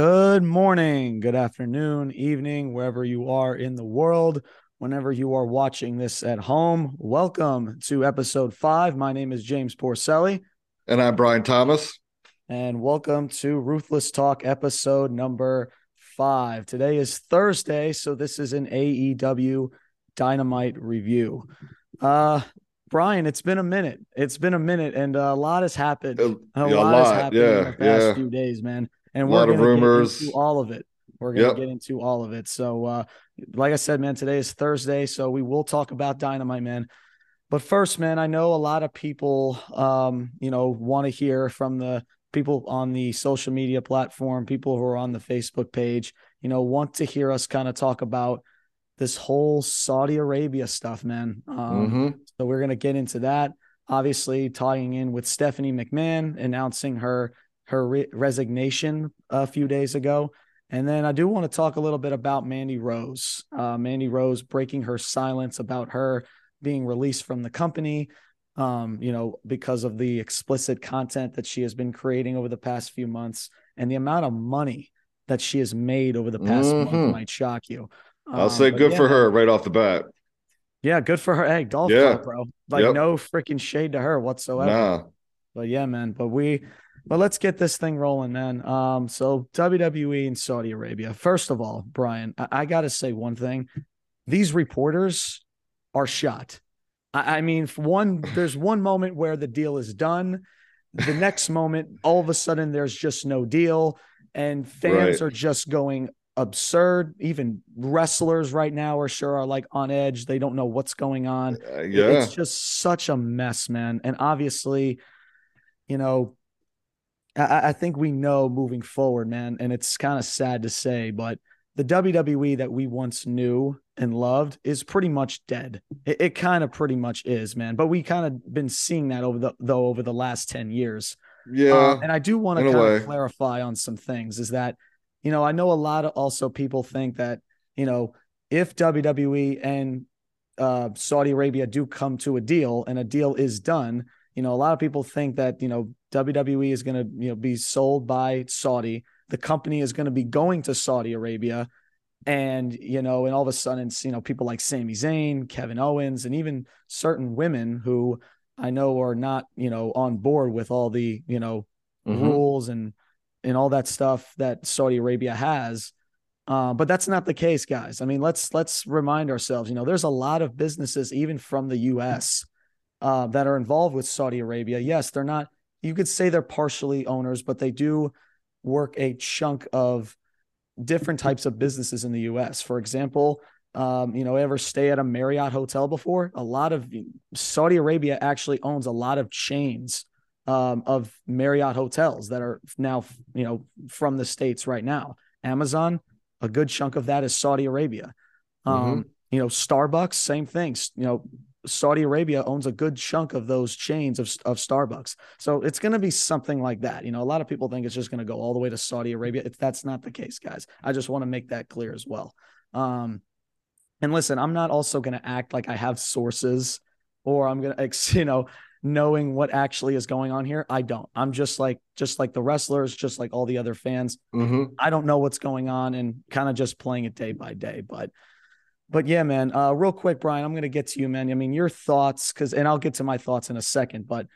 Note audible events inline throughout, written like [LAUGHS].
Good morning, good afternoon, evening, wherever you are in the world, whenever you are watching this at home. Welcome to episode five. My name is James Porcelli. And I'm Brian Thomas. And welcome to Ruthless Talk episode number five. Today is Thursday, so this is an AEW Dynamite review. Uh, Brian, it's been a minute. It's been a minute, and a lot has happened. A, a, lot, lot, has happened yeah, in the past yeah. few days, man and a lot of rumors. all of it. We're gonna yep. get into all of it. So, uh, like I said, man, today is Thursday, so we will talk about Dynamite, man. But first, man, I know a lot of people, um, you know, want to hear from the people on the social media platform, people who are on the Facebook page, you know, want to hear us kind of talk about this whole Saudi Arabia stuff, man. Um, mm-hmm. So we're gonna get into that. Obviously, tying in with Stephanie McMahon announcing her her re- resignation a few days ago. And then I do want to talk a little bit about Mandy Rose. Uh, Mandy Rose breaking her silence about her being released from the company, um, you know, because of the explicit content that she has been creating over the past few months and the amount of money that she has made over the past mm-hmm. month might shock you. I'll um, say good yeah, for her right off the bat. Yeah, good for her. Hey, golf yeah. bro. Like yep. no freaking shade to her whatsoever. Nah. But yeah, man. But we but let's get this thing rolling, man. Um, so WWE and Saudi Arabia. First of all, Brian, I, I got to say one thing: these reporters are shot. I, I mean, one there's one moment where the deal is done. The next moment, all of a sudden, there's just no deal, and fans right. are just going absurd. Even wrestlers right now are sure are like on edge. They don't know what's going on. Uh, yeah. It's just such a mess, man. And obviously, you know, I, I think we know moving forward, man, and it's kind of sad to say, but the WWE that we once knew and loved is pretty much dead. It, it kind of pretty much is, man. But we kind of been seeing that over the though over the last ten years. Yeah, uh, and I do want to kind of clarify on some things. Is that you know I know a lot of also people think that you know if WWE and uh, Saudi Arabia do come to a deal and a deal is done, you know, a lot of people think that, you know, WWE is going to, you know, be sold by Saudi. The company is going to be going to Saudi Arabia. And, you know, and all of a sudden it's, you know, people like Sami Zayn, Kevin Owens, and even certain women who I know are not, you know, on board with all the, you know, mm-hmm. rules and and all that stuff that Saudi Arabia has. Uh, but that's not the case, guys. I mean, let's let's remind ourselves, you know, there's a lot of businesses even from the US uh, that are involved with Saudi Arabia. Yes, they're not, you could say they're partially owners, but they do work a chunk of different types of businesses in the US. For example, um, you know, ever stay at a Marriott hotel before? A lot of Saudi Arabia actually owns a lot of chains um, of Marriott hotels that are now, you know, from the States right now. Amazon, a good chunk of that is Saudi Arabia. Um, mm-hmm. You know, Starbucks, same things. You know, Saudi Arabia owns a good chunk of those chains of, of Starbucks. So it's going to be something like that. You know, a lot of people think it's just going to go all the way to Saudi Arabia. If that's not the case, guys, I just want to make that clear as well. Um, and listen, I'm not also going to act like I have sources or I'm going [LAUGHS] to, you know, knowing what actually is going on here. I don't. I'm just like, just like the wrestlers, just like all the other fans. Mm-hmm. I don't know what's going on and kind of just playing it day by day. But but yeah, man. Uh, real quick, Brian, I'm going to get to you, man. I mean, your thoughts, because, and I'll get to my thoughts in a second, but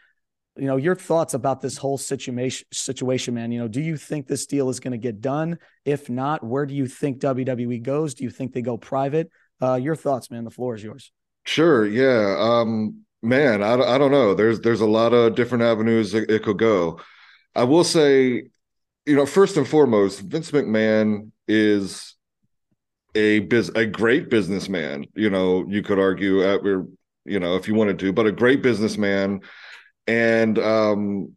you know, your thoughts about this whole situation, situation, man. You know, do you think this deal is going to get done? If not, where do you think WWE goes? Do you think they go private? Uh, your thoughts, man. The floor is yours. Sure. Yeah. Um, man, I, I don't know. There's there's a lot of different avenues it, it could go. I will say, you know, first and foremost, Vince McMahon is a biz a great businessman. You know, you could argue at you know if you wanted to, but a great businessman, and um,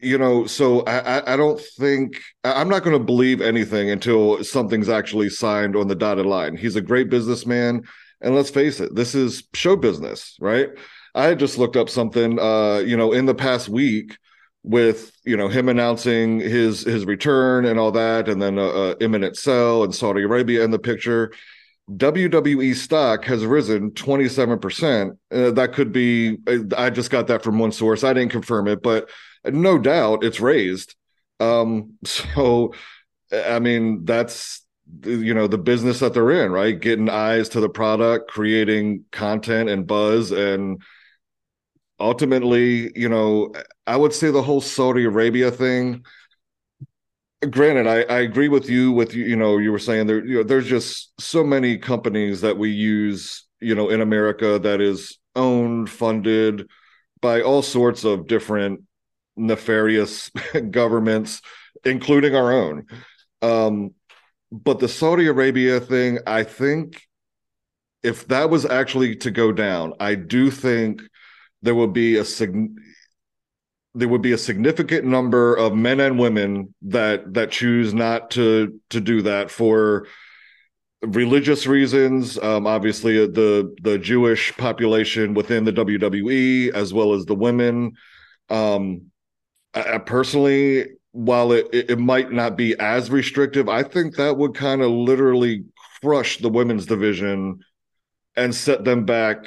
you know, so I I don't think I'm not going to believe anything until something's actually signed on the dotted line. He's a great businessman, and let's face it, this is show business, right? I just looked up something, uh, you know, in the past week with you know him announcing his his return and all that, and then a, a imminent sell and Saudi Arabia in the picture. WWE stock has risen 27%. Uh, that could be, I just got that from one source. I didn't confirm it, but no doubt it's raised. Um, [LAUGHS] so, I mean, that's you know the business that they're in, right? Getting eyes to the product, creating content and buzz, and ultimately, you know, I would say the whole Saudi Arabia thing. Granted, I, I agree with you. With you, know, you were saying there, you know, there's just so many companies that we use, you know, in America that is owned, funded by all sorts of different nefarious [LAUGHS] governments, including our own. Um, but the Saudi Arabia thing, I think if that was actually to go down, I do think there would be a sig- there would be a significant number of men and women that that choose not to to do that for religious reasons. Um, obviously the the jewish population within the wwe as well as the women. Um, I, I personally while it, it might not be as restrictive i think that would kind of literally crush the women's division and set them back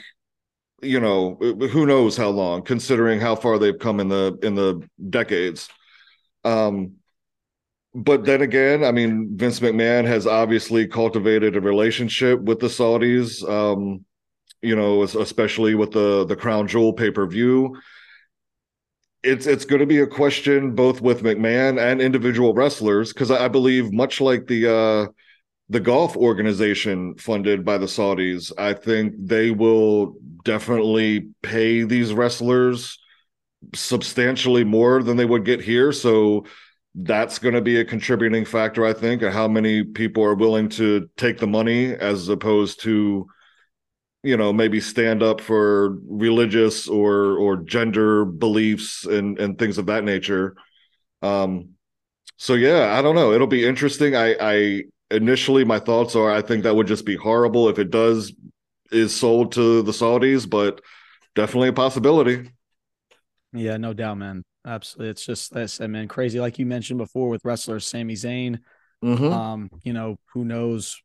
you know who knows how long considering how far they've come in the in the decades. Um but then again i mean vince mcmahon has obviously cultivated a relationship with the saudis um you know especially with the the crown jewel pay-per-view. It's it's going to be a question both with mcmahon and individual wrestlers because I, I believe much like the uh the golf organization funded by the Saudis, I think they will definitely pay these wrestlers substantially more than they would get here. So that's going to be a contributing factor, I think, of how many people are willing to take the money as opposed to, you know, maybe stand up for religious or or gender beliefs and and things of that nature. Um, so yeah, I don't know. It'll be interesting. I I initially my thoughts are I think that would just be horrible if it does is sold to the Saudis, but definitely a possibility. Yeah, no doubt, man. Absolutely. It's just this, I mean, crazy. Like you mentioned before with wrestler Sami Zayn, mm-hmm. um, you know, who knows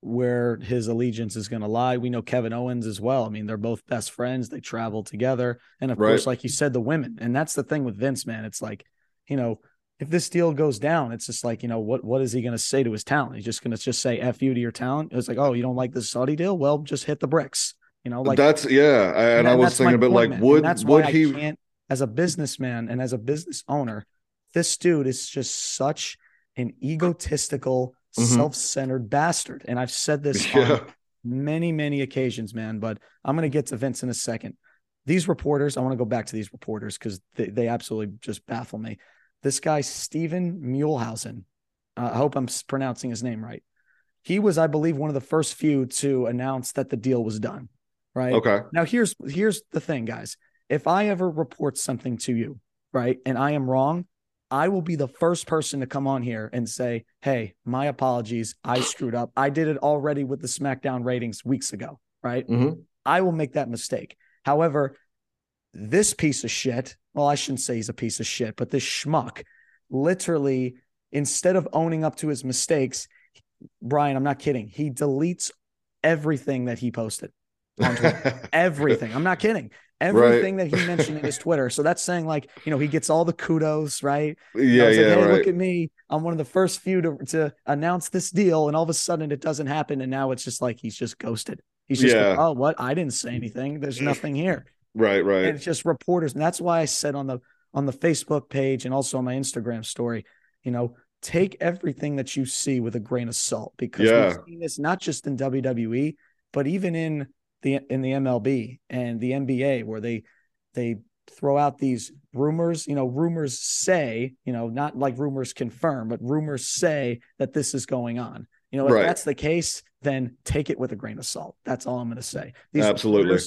where his allegiance is going to lie. We know Kevin Owens as well. I mean, they're both best friends. They travel together. And of right. course, like you said, the women. And that's the thing with Vince, man. It's like, you know, if this deal goes down, it's just like, you know, what what is he going to say to his talent? He's just going to just say F you to your talent. It's like, oh, you don't like this Saudi deal? Well, just hit the bricks. You know, like that's yeah. And, and I was thinking about like, would that's would why he I can't, as a businessman and as a business owner, this dude is just such an egotistical, mm-hmm. self-centered bastard. And I've said this [LAUGHS] yeah. on many, many occasions, man. But I'm going to get to Vince in a second. These reporters, I want to go back to these reporters because they, they absolutely just baffle me this guy, Stephen Muehlhausen, uh, I hope I'm pronouncing his name right. He was, I believe, one of the first few to announce that the deal was done. Right. Okay. Now here's here's the thing, guys. If I ever report something to you, right, and I am wrong, I will be the first person to come on here and say, "Hey, my apologies. I screwed up. I did it already with the SmackDown ratings weeks ago." Right. Mm-hmm. I will make that mistake. However, this piece of shit, well, I shouldn't say he's a piece of shit, but this schmuck literally, instead of owning up to his mistakes, Brian, I'm not kidding. He deletes everything that he posted on Twitter. [LAUGHS] everything. I'm not kidding. Everything right. that he mentioned in his Twitter. So that's saying like, you know, he gets all the kudos, right? Yeah, yeah. Like, hey, right. look at me. I'm one of the first few to, to announce this deal. And all of a sudden it doesn't happen. And now it's just like he's just ghosted. He's just yeah. like, oh, what? I didn't say anything. There's nothing here. Right, right. And it's just reporters. And that's why I said on the on the Facebook page and also on my Instagram story, you know, take everything that you see with a grain of salt because yeah. we've seen this not just in WWE, but even in the in the MLB and the NBA where they they throw out these rumors, you know, rumors say, you know, not like rumors confirm, but rumors say that this is going on. You know, if right. that's the case, then take it with a grain of salt. That's all I'm going to say. These Absolutely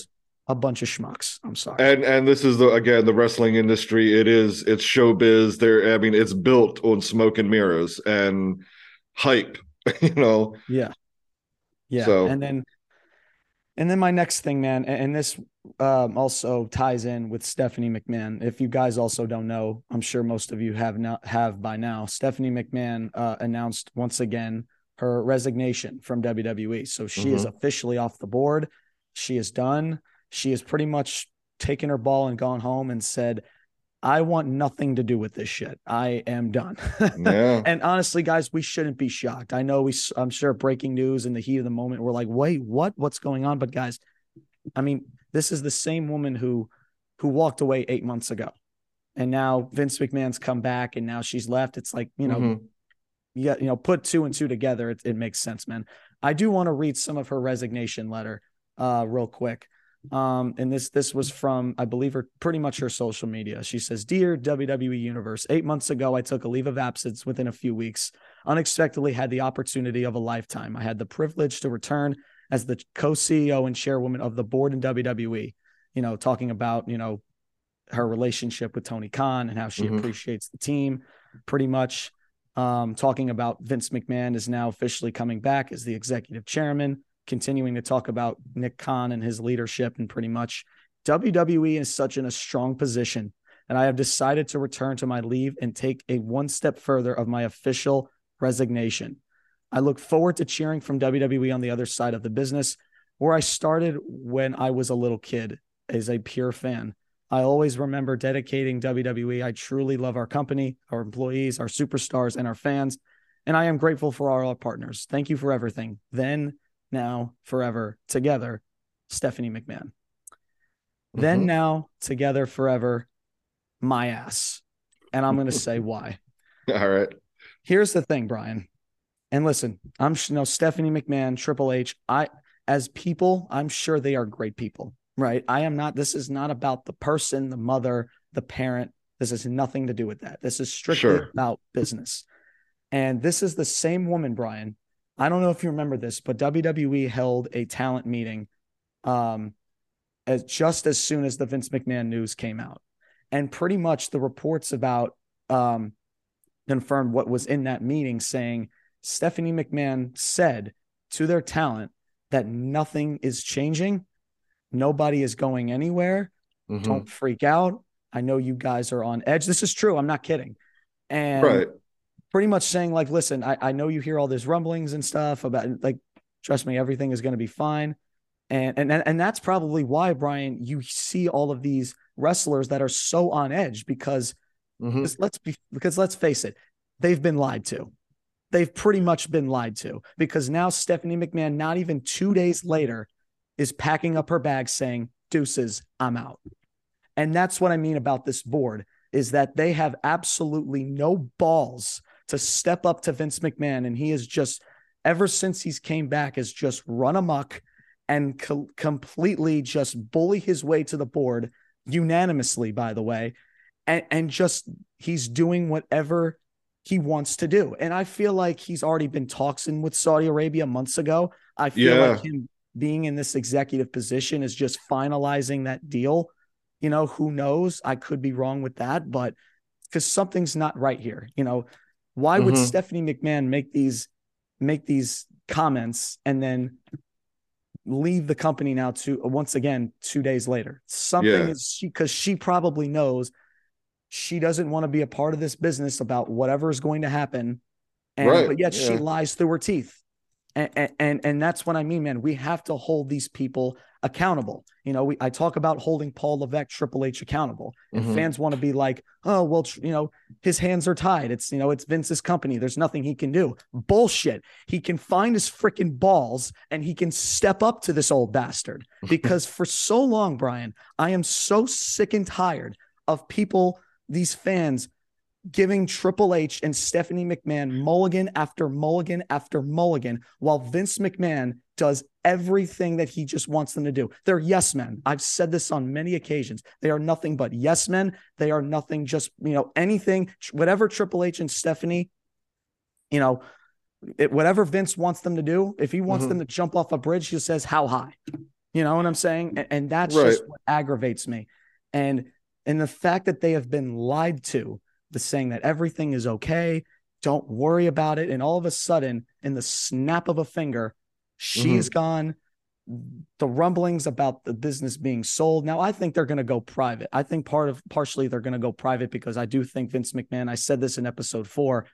a bunch of schmucks. I'm sorry. And and this is the again the wrestling industry. It is it's showbiz. There, I mean, it's built on smoke and mirrors and hype. [LAUGHS] You know. Yeah. Yeah. So. And then, and then my next thing, man, and this um, also ties in with Stephanie McMahon. If you guys also don't know, I'm sure most of you have not have by now. Stephanie McMahon uh, announced once again her resignation from WWE. So she mm-hmm. is officially off the board. She is done she has pretty much taken her ball and gone home and said, I want nothing to do with this shit. I am done. [LAUGHS] Yeah. and honestly, guys, we shouldn't be shocked. I know we, I'm sure breaking news in the heat of the moment, we're like, wait, what? What's going on? But guys, I mean, this is the same woman who, who walked away eight months ago. And now Vince McMahon's come back and now she's left. It's like, you know, Mhm. yeah, you know, put two and two together, it, it makes sense, man. I do want to read some of her resignation letter uh real quick. Um, and this this was from, I believe her pretty much her social media. She says, Dear WWE Universe, eight months ago I took a leave of absence within a few weeks. Unexpectedly had the opportunity of a lifetime. I had the privilege to return as the co-CEO and chairwoman of the board in WWE, you know, talking about, you know, her relationship with Tony Khan and how she Mhm. appreciates the team pretty much um, talking about Vince McMahon is now officially coming back as the executive chairman, continuing to talk about Nick Khan and his leadership, and pretty much WWE is such in a strong position. And I have decided to return to my leave and take a one step further of my official resignation. I look forward to cheering from WWE on the other side of the business, where I started when I was a little kid as a pure fan. I always remember dedicating WWE. I truly love our company, our employees, our superstars, and our fans. And I am grateful for all our partners. Thank you for everything. Then, now, forever, together, Stephanie McMahon. Then, Mhm. now, together, forever, my ass. And I'm going to say [LAUGHS] why. All right. Here's the thing, Brian. And listen, I'm you know Stephanie McMahon, Triple H. I as people, I'm sure they are great people, right? I am not. This is not about the person, the mother, the parent. This has nothing to do with that. This is strictly Sure. about business. And this is the same woman, Brian. I don't know if you remember this, but WWE held a talent meeting um as just as soon as the Vince McMahon news came out. And pretty much the reports about um confirmed what was in that meeting saying Stephanie McMahon said to their talent that nothing is changing, nobody is going anywhere. Mhm. Don't freak out. I know you guys are on edge. This is true. I'm not kidding. And Right. Pretty much saying, like, listen, I, I know you hear all these rumblings and stuff about like, trust me, everything is going to be fine. And, and and that's probably why, Brian, you see all of these wrestlers that are so on edge because Mhm. because let's be because let's face it, they've been lied to. They've pretty much been lied to because now Stephanie McMahon, not even two days later, is packing up her bags saying, Deuces, I'm out. And that's what I mean about this board is that they have absolutely no balls to step up to Vince McMahon. And he has just, ever since he's came back, has just run amok and co- completely just bully his way to the board unanimously, by the way. And, and just he's doing whatever he wants to do. And I feel like he's already been talking with Saudi Arabia months ago. I feel Yeah. like him being in this executive position is just finalizing that deal. You know, who knows? I could be wrong with that, but because something's not right here. You know, why would Mhm. Stephanie McMahon make these make these comments and then leave the company now to once again two days later? Something Yeah. is she because she probably knows she doesn't want to be a part of this business about whatever is going to happen. And Right, but yet she lies through her teeth. And, and and that's what I mean, man. We have to hold these people accountable. You know, we I talk about holding Paul Levesque, Triple H accountable, and Mhm. fans want to be like, oh well, tr- you know, his hands are tied. It's you know, it's Vince's company. There's nothing he can do. Bullshit. He can find his freaking balls and he can step up to this old bastard. [LAUGHS] Because for so long, Brian, I am so sick and tired of people, these fans giving Triple H and Stephanie McMahon mulligan after mulligan after mulligan while Vince McMahon does everything that he just wants them to do. They're yes men. I've said this on many occasions. They are nothing but yes men. They are nothing just, you know, anything, whatever Triple H and Stephanie, you know, it, whatever Vince wants them to do, if he wants Mhm. them to jump off a bridge, he says, How high? You know what I'm saying? And, and that's just what aggravates me. And and the fact that they have been lied to, the saying that everything is okay, don't worry about it. And all of a sudden, in the snap of a finger, she's gone. The rumblings about the business being sold. Now, I think they're going to go private. I think part of partially they're going to go private because I do think Vince McMahon, I said this in episode four,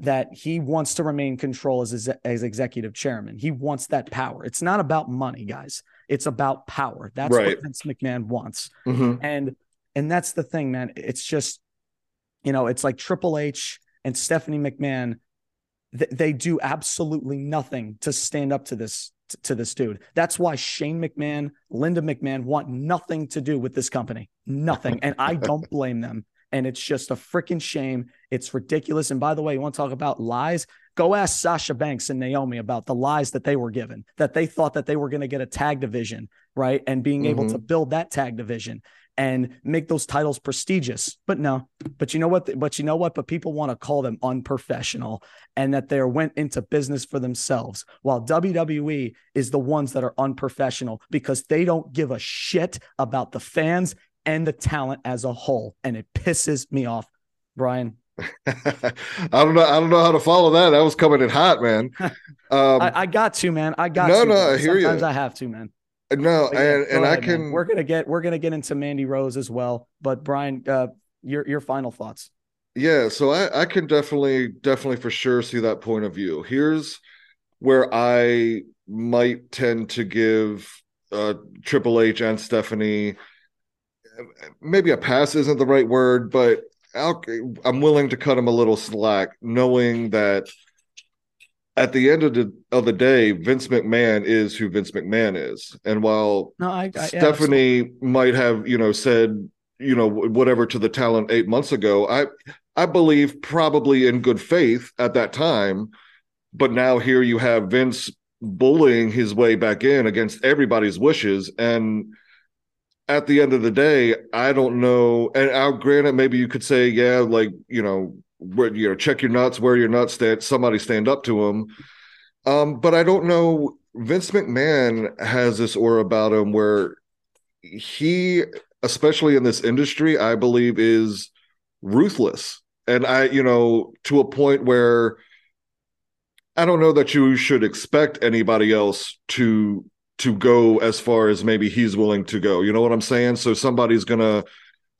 that he wants to remain control as, as, executive chairman. He wants that power. It's not about money, guys. It's about power. That's Right. what Vince McMahon wants. Mhm. And And that's the thing, man. It's just, you know, it's like Triple H and Stephanie McMahon. Th- they do absolutely nothing to stand up to this to this dude. That's why Shane McMahon, Linda McMahon want nothing to do with this company. Nothing. And I [LAUGHS] don't blame them. And it's just a freaking shame. It's ridiculous. And by the way, you want to talk about lies? Go ask Sasha Banks and Naomi about the lies that they were given, that they thought that they were going to get a tag division, right? And being mm-hmm. able to mm-hmm. build that tag division and make those titles prestigious. But no, but you know what? But you know what? But people want to call them unprofessional and that they went into business for themselves, while WWE is the ones that are unprofessional because they don't give a shit about the fans and the talent as a whole. And it pisses me off, Brian. [LAUGHS] I don't know. I don't know how to follow that. That was coming in hot, man. [LAUGHS] Um, I, I, got to, man. I got no, to. No, I hear Sometimes you. I have to, man. No, yeah, and, and ahead, I can. Man. We're gonna get we're gonna get into Mandy Rose as well. But Brian, uh, your your final thoughts. Yeah, so I I can definitely definitely for sure see that point of view. Here's where I might tend to give uh, Triple H and Stephanie maybe a pass isn't the right word, but I'll, I'm willing to cut him a little slack, knowing that at the end of the of the day, Vince McMahon is who Vince McMahon is, and while no, I, I, Stephanie yeah, might have you know said you know whatever to the talent eight months ago, I I believe probably in good faith at that time, but now here you have Vince bullying his way back in against everybody's wishes. And at the end of the day, I don't know. And uh, I'll grant it, maybe you could say, yeah, like, you know, where you know, check your nuts, where your nuts stand, somebody stand up to him. Um, but I don't know. Vince McMahon has this aura about him where he, especially in this industry, I believe is ruthless. And I, you know, to a point where I don't know that you should expect anybody else to to go as far as maybe he's willing to go. You know what I'm saying? So somebody's gonna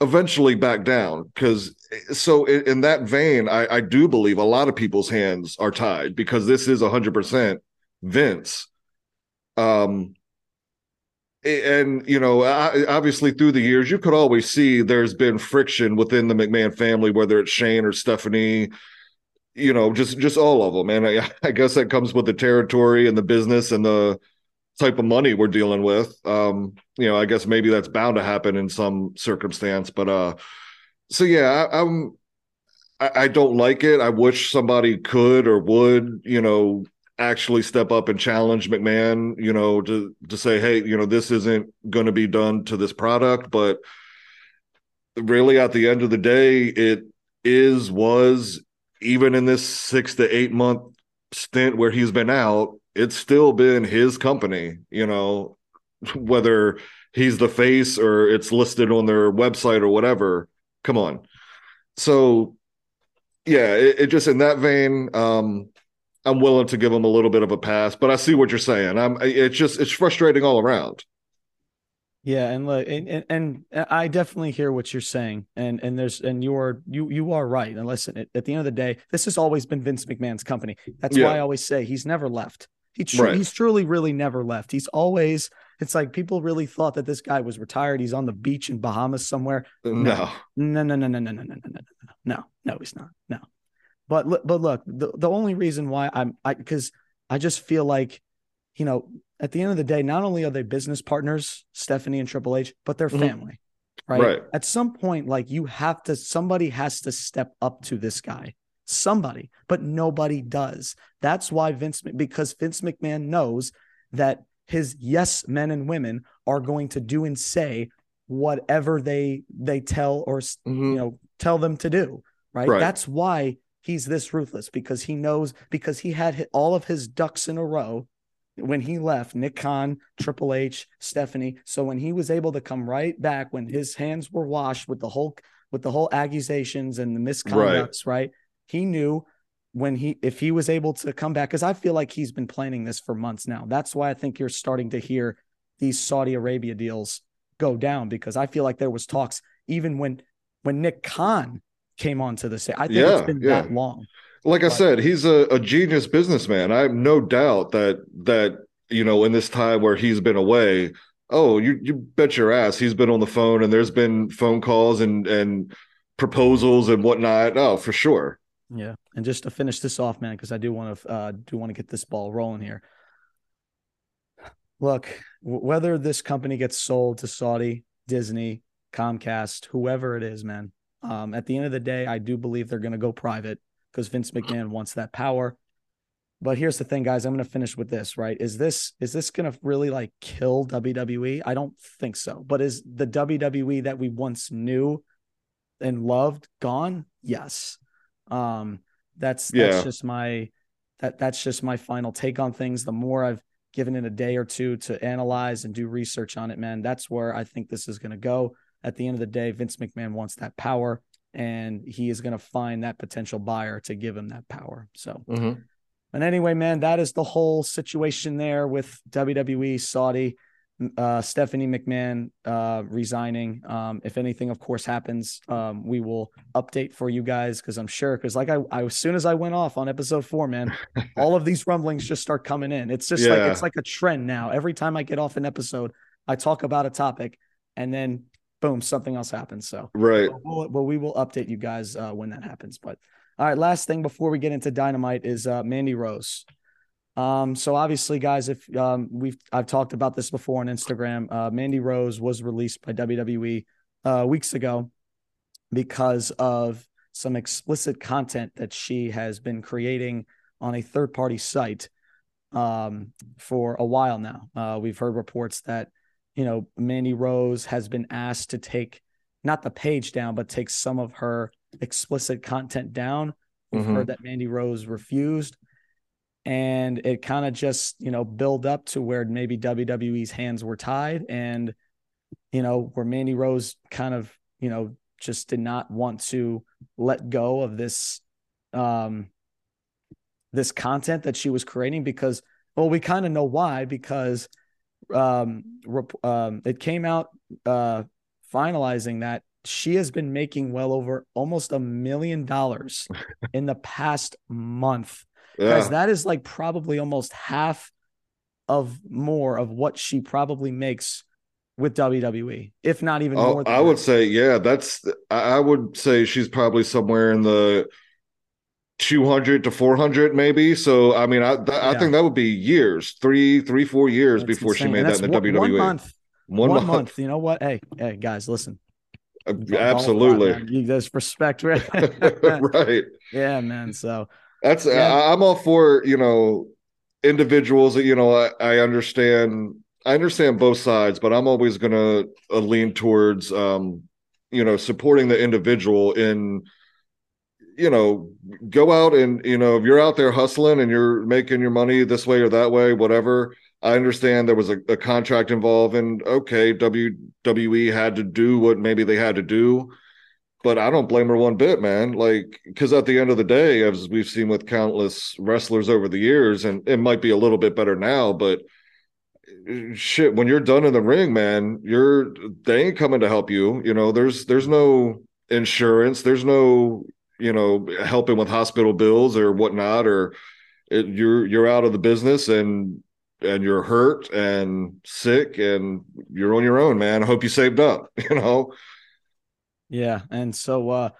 eventually back down because so in, in that vein, I, I, do believe a lot of people's hands are tied because this is 100% Vince. Um, and you know, obviously through the years, you could always see there's been friction within the McMahon family, whether it's Shane or Stephanie. You know, just just all of them, and I, [LAUGHS] I guess that comes with the territory and the business and the type of money we're dealing with. Um, you know, I guess maybe that's bound to happen in some circumstance. But uh, so yeah, I, I'm I, I don't like it. I wish somebody could or would, you know, actually step up and challenge McMahon, you know, to to say, hey, you know, this isn't going to be done to this product, but really at the end of the day, it is was even in this six to eight month stint where he's been out, it's still been his company, you know, [LAUGHS] whether he's the face or it's listed on their website or whatever. Come on. So yeah, it, it just in that vein, um, I'm willing to give him a little bit of a pass, but I see what you're saying. I'm it's just it's frustrating all around. Yeah, and look, and, and, I definitely hear what you're saying, and and there's and you are you you are right. And listen, at, at the end of the day, this has always been Vince McMahon's company. That's yeah. why I always say he's never left. He tr- right. he's truly really never left. He's always it's like people really thought that this guy was retired. He's on the beach in Bahamas somewhere. No. No, no, no, no, no, no, no, no, no, no, no, no, he's not. No. But but look, the, the only reason why I'm I because I just feel like, you know, at the end of the day, not only are they business partners, Stephanie and Triple H, but they're mm-hmm. family. Right? right. At some point, like you have to, somebody has to step up to this guy somebody, but nobody does. That's why Vince, because Vince McMahon knows that his yes men and women are going to do and say whatever they they tell or mm-hmm. you know tell them to do. Right? right? That's why he's this ruthless because he knows because he had all of his ducks in a row when he left Nick Khan, Triple H, Stephanie. So when he was able to come right back when his hands were washed with the whole with the whole accusations and the misconducts, right? right? He knew when he if he was able to come back because I feel like he's been planning this for months now. That's why I think you're starting to hear these Saudi Arabia deals go down because I feel like there was talks even when when Nick Khan came onto the set. I think yeah, it's been yeah. that long. Like but, I said, he's a, a genius businessman. I have no doubt that that you know in this time where he's been away, Oh, you you bet your ass he's been on the phone and there's been phone calls and and proposals and whatnot. Oh, for sure. Yeah, and just to finish this off, man, because I do want to uh, do want to get this ball rolling here. Look, w- whether this company gets sold to Saudi, Disney, Comcast, whoever it is, man. Um, at the end of the day, I do believe they're going to go private because Vince McMahon wants that power. But here's the thing, guys. I'm going to finish with this. Right? Is this is this going to really like kill WWE? I don't think so. But is the WWE that we once knew and loved gone? Yes. Um, that's that's Yeah. just my that that's just my final take on things. The more I've given it a day or two to analyze and do research on it, man, that's where I think this is going to go. At the end of the day, Vince McMahon wants that power, and he is going to find that potential buyer to give him that power. So. Mhm. And anyway, man, that is the whole situation there with WWE, Saudi, uh, Stephanie McMahon uh, resigning. Um, if anything, of course, happens, um, we will update for you guys because I'm sure. Because like I, I, as soon as I went off on episode four, man, [LAUGHS] all of these rumblings just start coming in. It's just like it's like a trend now. Every time I get off an episode, I talk about a topic, and then boom, something else happens. So Right. but we'll, but we will update you guys uh, when that happens. But all right, last thing before we get into Dynamite is uh, Mandy Rose. Um, so obviously, guys, if um, we've I've talked about this before on Instagram, uh, Mandy Rose was released by WWE uh, weeks ago because of some explicit content that she has been creating on a third party site um, for a while now. Uh, we've heard reports that you know Mandy Rose has been asked to take not the page down, but take some of her explicit content down. We've Mhm. heard that Mandy Rose refused. And it kind of just, you know, build up to where maybe WWE's hands were tied and, you know, where Mandy Rose kind of, you know, just did not want to let go of this um this content that she was creating because well we kind of know why because um, rep- um it came out uh finalizing that she has been making well over almost a million dollars [LAUGHS] in the past month because Yeah. that is like probably almost half of more of what she probably makes with WWE, if not even Oh, more. Than I that. would say, yeah, that's I would say she's probably somewhere in the 200 to 400 maybe. So I mean, I th- I think that would be years, three, three, four years That's before she made that in the one, WWE. One month. One One, month. month. You know what? Hey, hey, guys, listen. Uh, Absolutely. You guys respect, right? [LAUGHS] right. [LAUGHS] yeah, man. So That's Yeah. I, I'm all for you know individuals that you know I, I understand I understand both sides, but I'm always gonna uh, lean towards um you know supporting the individual in you know go out and you know if you're out there hustling and you're making your money this way or that way whatever I understand there was a, a contract involved and okay WWE had to do what maybe they had to do but I don't blame her one bit, man. Like, because at the end of the day, as we've seen with countless wrestlers over the years, and it might be a little bit better now, but uh, shit, when you're done in the ring, man, you're they ain't coming to help you. You know, there's there's no insurance, there's no you know helping with hospital bills or whatnot, or it, you're you're out of the business and and you're hurt and sick and you're on your own, man. I hope you saved up. [LAUGHS] You know. Yeah, and so uh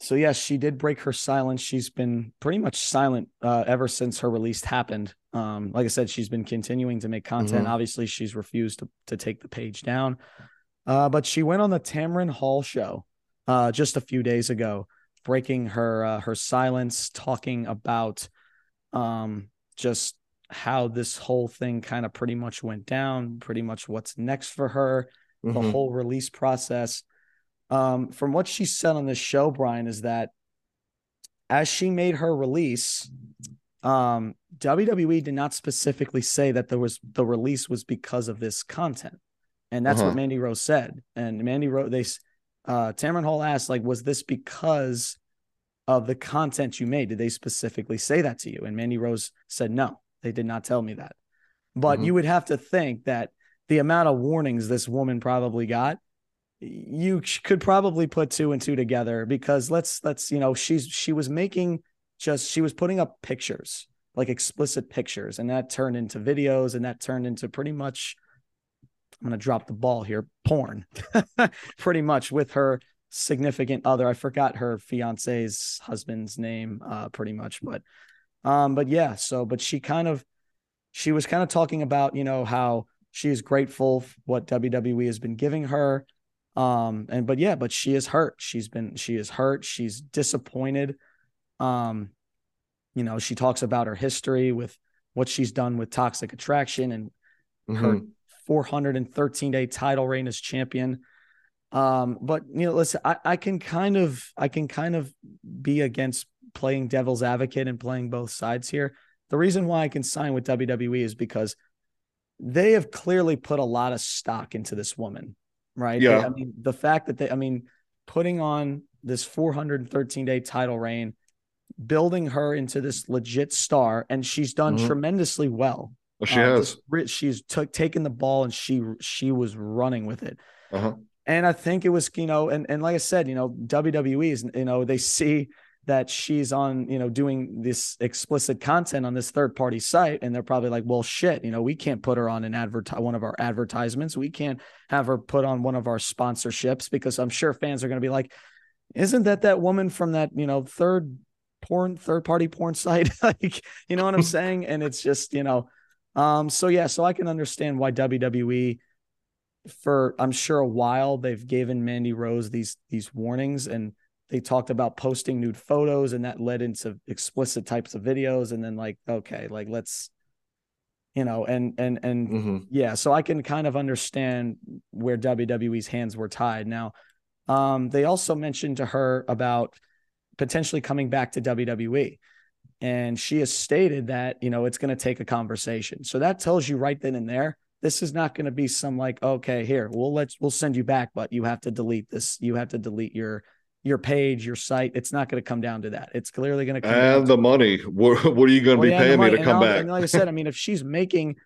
so yes, she did break her silence. She's been pretty much silent uh ever since her release happened. Um like I said, she's been continuing to make content. Mhm. Obviously, she's refused to to take the page down. Uh but she went on the Tamron Hall show uh just a few days ago, breaking her uh, her silence talking about um just how this whole thing kind of pretty much went down, pretty much what's next for her the Mhm. whole release process. Um, from what she said on this show, Brian, is that as she made her release, um, WWE did not specifically say that there was the release was because of this content, and that's Uh-huh. what Mandy Rose said. And Mandy Rose, they, uh, Tamron Hall asked, like, was this because of the content you made? Did they specifically say that to you? And Mandy Rose said, no, they did not tell me that. But Mhm. you would have to think that the amount of warnings this woman probably got you could probably put two and two together because let's let's you know she's she was making just she was putting up pictures like explicit pictures and that turned into videos and that turned into pretty much I'm going to drop the ball here, porn, [LAUGHS] pretty much with her significant other. I forgot her fiance's husband's name, uh, pretty much, but, um, but yeah. So, but she kind of, she was kind of talking about, you know, how she is grateful what WWE has been giving her. Um, and, but yeah, but she is hurt. She's been, she is hurt. She's disappointed. Um, you know, she talks about her history with what she's done with toxic attraction and mm-hmm. her 413 day title reign as champion. Um, but you know, listen, I, I can kind of I can kind of be against playing devil's advocate and playing both sides here. The reason why I can sign with WWE is because they have clearly put a lot of stock into this woman, right? Yeah. I mean, the fact that they, I mean, putting on this 413 day title reign, building her into this legit star, and she's done mm-hmm. tremendously well. Well, she uh, has. She's took taken the ball and she she was running with it. Uh-huh. And I think it was, you know, and and like I said, you know, WWE is, you know, they see that she's on, you know, doing this explicit content on this third party site, and they're probably like, well, shit, you know, we can't put her on an advert one of our advertisements. We can't have her put on one of our sponsorships because I'm sure fans are going to be like, isn't that that woman from that, you know, third porn third party porn site? [LAUGHS] like, you know what I'm saying? And it's just, you know um, so yeah, so I can understand why WWE for I'm sure a while they've given Mandy Rose these these warnings and they talked about posting nude photos and that led into explicit types of videos and then like okay like let's you know and and and mm-hmm. yeah so I can kind of understand where WWE's hands were tied now um they also mentioned to her about potentially coming back to WWE and she has stated that, you know, it's going to take a conversation. So that tells you right then and there, this is not going to be some like, okay, here, we'll let's we'll send you back, but you have to delete this. You have to delete your your page, your site. It's not going to come down to that. It's clearly going to come and the money. What, what are you going to well, be yeah, paying me to come back? And like I said, I mean, if she's making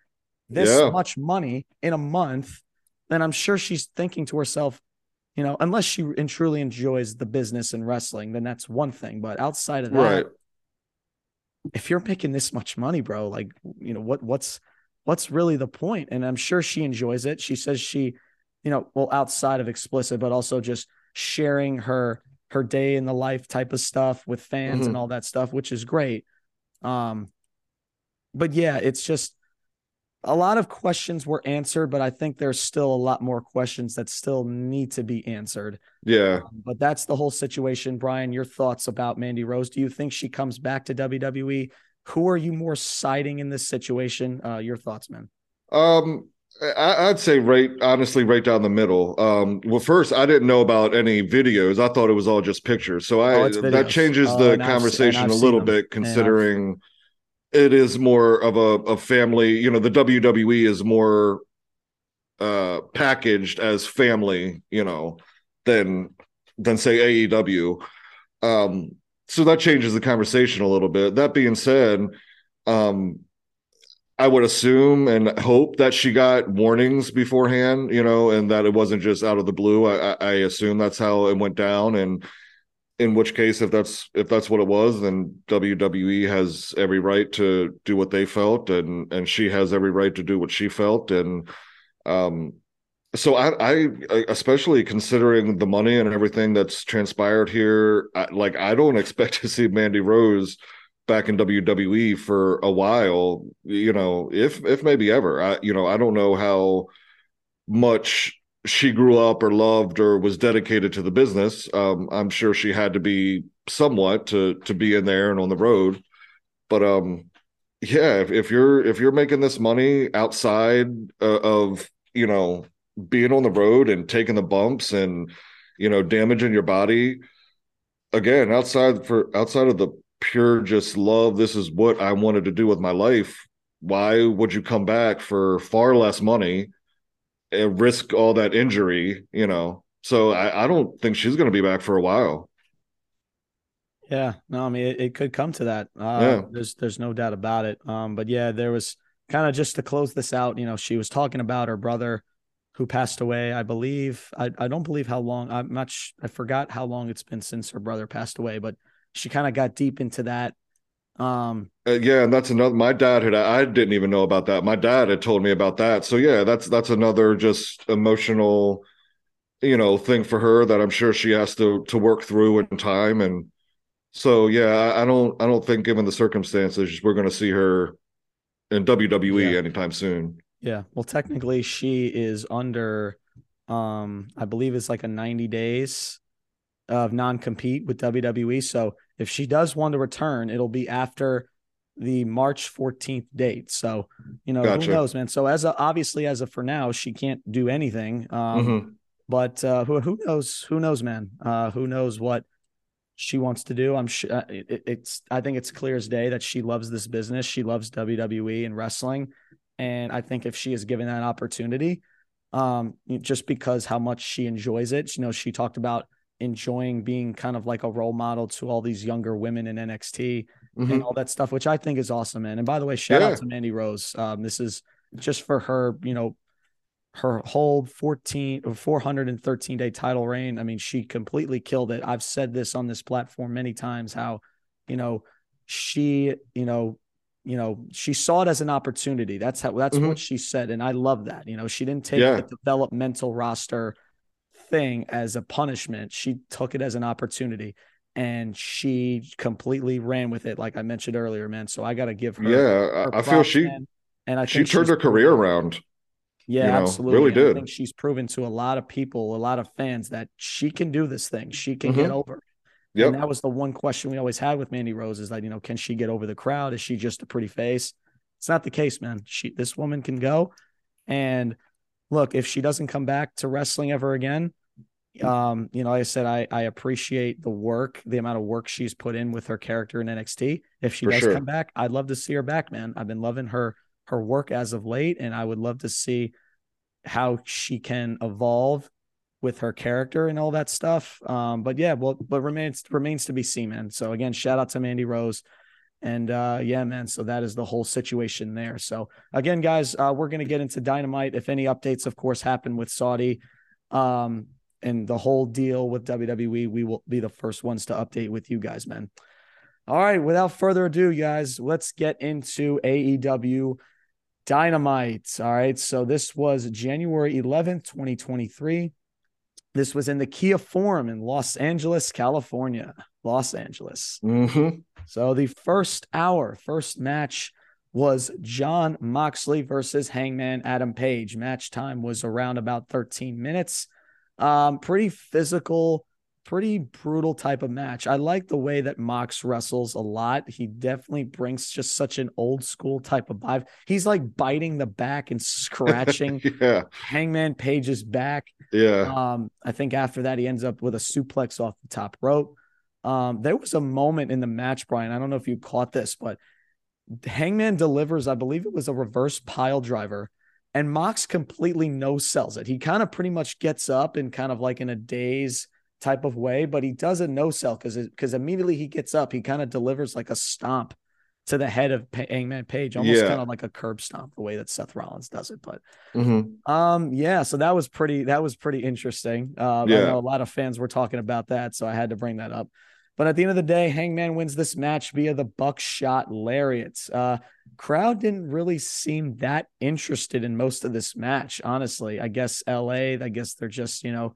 this yeah. much money in a month, then I'm sure she's thinking to herself, you know, unless she and truly enjoys the business and wrestling, then that's one thing. But outside of that, right if you're making this much money, bro, like, you know, what, what's, what's really the point? And I'm sure she enjoys it. She says she, you know, well, outside of explicit, but also just sharing her, her day in the life type of stuff with fans mm-hmm. and all that stuff, which is great. Um, but yeah, it's just, a lot of questions were answered, but I think there's still a lot more questions that still need to be answered. Yeah. Um, but that's the whole situation. Brian, your thoughts about Mandy Rose? Do you think she comes back to WWE? Who are you more siding in this situation? Uh, your thoughts, man. Um, I, would say right, honestly, right down the middle. Um, well, first, I didn't know about any videos. I thought it was all just pictures. So I oh, that changes uh, the conversation a little bit, considering it is more of a, a family you know the wwe is more uh packaged as family you know than than say aew um so that changes the conversation a little bit that being said um i would assume and hope that she got warnings beforehand you know and that it wasn't just out of the blue. I i assume that's how it went down. And in which case if that's if that's what it was then WWE has every right to do what they felt and and she has every right to do what she felt. And um so I, I especially considering the money and everything that's transpired here I, like I don't [LAUGHS] expect to see Mandy Rose back in WWE for a while you know if if maybe ever I you know I don't know how much she grew up or loved or was dedicated to the business. Um, I'm sure she had to be somewhat to to be in there and on the road. But um, yeah, if, if you're if you're making this money outside uh, of you know being on the road and taking the bumps and you know damaging your body, again outside for outside of the pure just love, this is what I wanted to do with my life. Why would you come back for far less money? and risk all that injury, you know. So I, I don't think she's going to be back for a while. Yeah, no, I mean it, it could come to that. Uh, yeah. There's there's no doubt about it. Um, but yeah, there was kind of just to close this out. You know, she was talking about her brother who passed away. I believe I I don't believe how long. I'm not. Sh- I forgot how long it's been since her brother passed away, but she kind of got deep into that. Um, uh, yeah, and that's another. My dad had. I didn't even know about that. My dad had told me about that. So yeah, that's that's another just emotional, you know, thing for her that I'm sure she has to to work through in time. And so yeah, I, I don't I don't think given the circumstances we're going to see her in WWE yeah. anytime soon. Yeah. Well, technically, she is under. Um, I believe it's like a 90 days of non compete with WWE. So if she does want to return, it'll be after the March 14th date. So, you know, gotcha. who knows, man. So as a, obviously as of for now, she can't do anything. Um, mm-hmm. but uh, who who knows? Who knows, man? Uh, who knows what she wants to do? I'm sure uh, it, it's. I think it's clear as day that she loves this business. She loves WWE and wrestling, and I think if she is given that opportunity, um, just because how much she enjoys it, you know, she talked about enjoying being kind of like a role model to all these younger women in NXT mm-hmm. and all that stuff, which I think is awesome, man. And by the way, shout yeah. out to Mandy Rose. Um, this is just for her, you know, her whole 14 or 413 day title reign. I mean, she completely killed it. I've said this on this platform many times how, you know, she, you know, you know, she saw it as an opportunity. That's how that's mm-hmm. what she said. And I love that. You know, she didn't take yeah. the developmental roster thing as a punishment. She took it as an opportunity and she completely ran with it, like I mentioned earlier, man. So I got to give her. Yeah, her I feel she man. and I she turned her career around. Yeah, you know, absolutely. Really did. I think she's proven to a lot of people, a lot of fans, that she can do this thing. She can mm-hmm. get over. Yep. And that was the one question we always had with Mandy Rose is that, you know, can she get over the crowd? Is she just a pretty face? It's not the case, man. She this woman can go. And look, if she doesn't come back to wrestling ever again, um, you know, like I said, I I appreciate the work, the amount of work she's put in with her character in NXT. If she For does sure. come back, I'd love to see her back, man. I've been loving her her work as of late, and I would love to see how she can evolve with her character and all that stuff. Um, but yeah, well, but remains remains to be seen, man. So again, shout out to Mandy Rose. And uh, yeah, man. So that is the whole situation there. So again, guys, uh, we're gonna get into dynamite. If any updates, of course, happen with Saudi, um, and the whole deal with WWE, we will be the first ones to update with you guys, man. All right, without further ado, guys, let's get into AEW Dynamite. All right, so this was January 11th, 2023. This was in the Kia Forum in Los Angeles, California. Los Angeles. Mm-hmm. So the first hour, first match was Jon Moxley versus Hangman Adam Page. Match time was around about 13 minutes. Um, pretty physical, pretty brutal type of match. I like the way that Mox wrestles a lot. He definitely brings just such an old school type of vibe. He's like biting the back and scratching [LAUGHS] yeah. Hangman Page's back. Yeah. Um, I think after that he ends up with a suplex off the top rope. Um, there was a moment in the match, Brian. I don't know if you caught this, but Hangman delivers, I believe it was a reverse pile driver and Mox completely no sells it. He kind of pretty much gets up and kind of like in a daze type of way, but he does a no sell because because immediately he gets up, he kind of delivers like a stomp to the head of Hangman Page, almost yeah. kind of like a curb stomp, the way that Seth Rollins does it. But mm-hmm. um, yeah, so that was pretty that was pretty interesting. Uh, yeah. I know a lot of fans were talking about that, so I had to bring that up. But at the end of the day, Hangman wins this match via the buckshot lariats. Uh, crowd didn't really seem that interested in most of this match, honestly. I guess LA, I guess they're just, you know,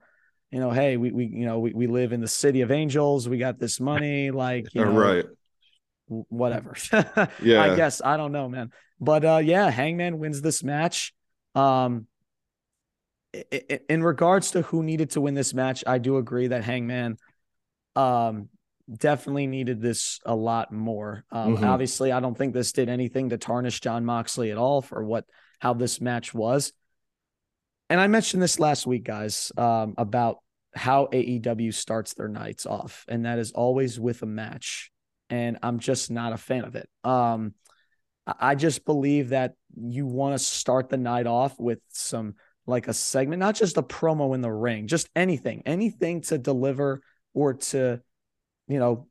you know, hey, we we you know, we, we live in the city of angels, we got this money, like you [LAUGHS] know, right. Whatever. [LAUGHS] yeah. I guess I don't know, man. But uh yeah, Hangman wins this match. Um in regards to who needed to win this match, I do agree that Hangman um definitely needed this a lot more. Um, mm-hmm. Obviously, I don't think this did anything to tarnish Jon Moxley at all for what how this match was. And I mentioned this last week, guys, um, about how AEW starts their nights off, and that is always with a match. And I'm just not a fan of it. Um, I just believe that you want to start the night off with some like a segment, not just a promo in the ring, just anything, anything to deliver or to you know,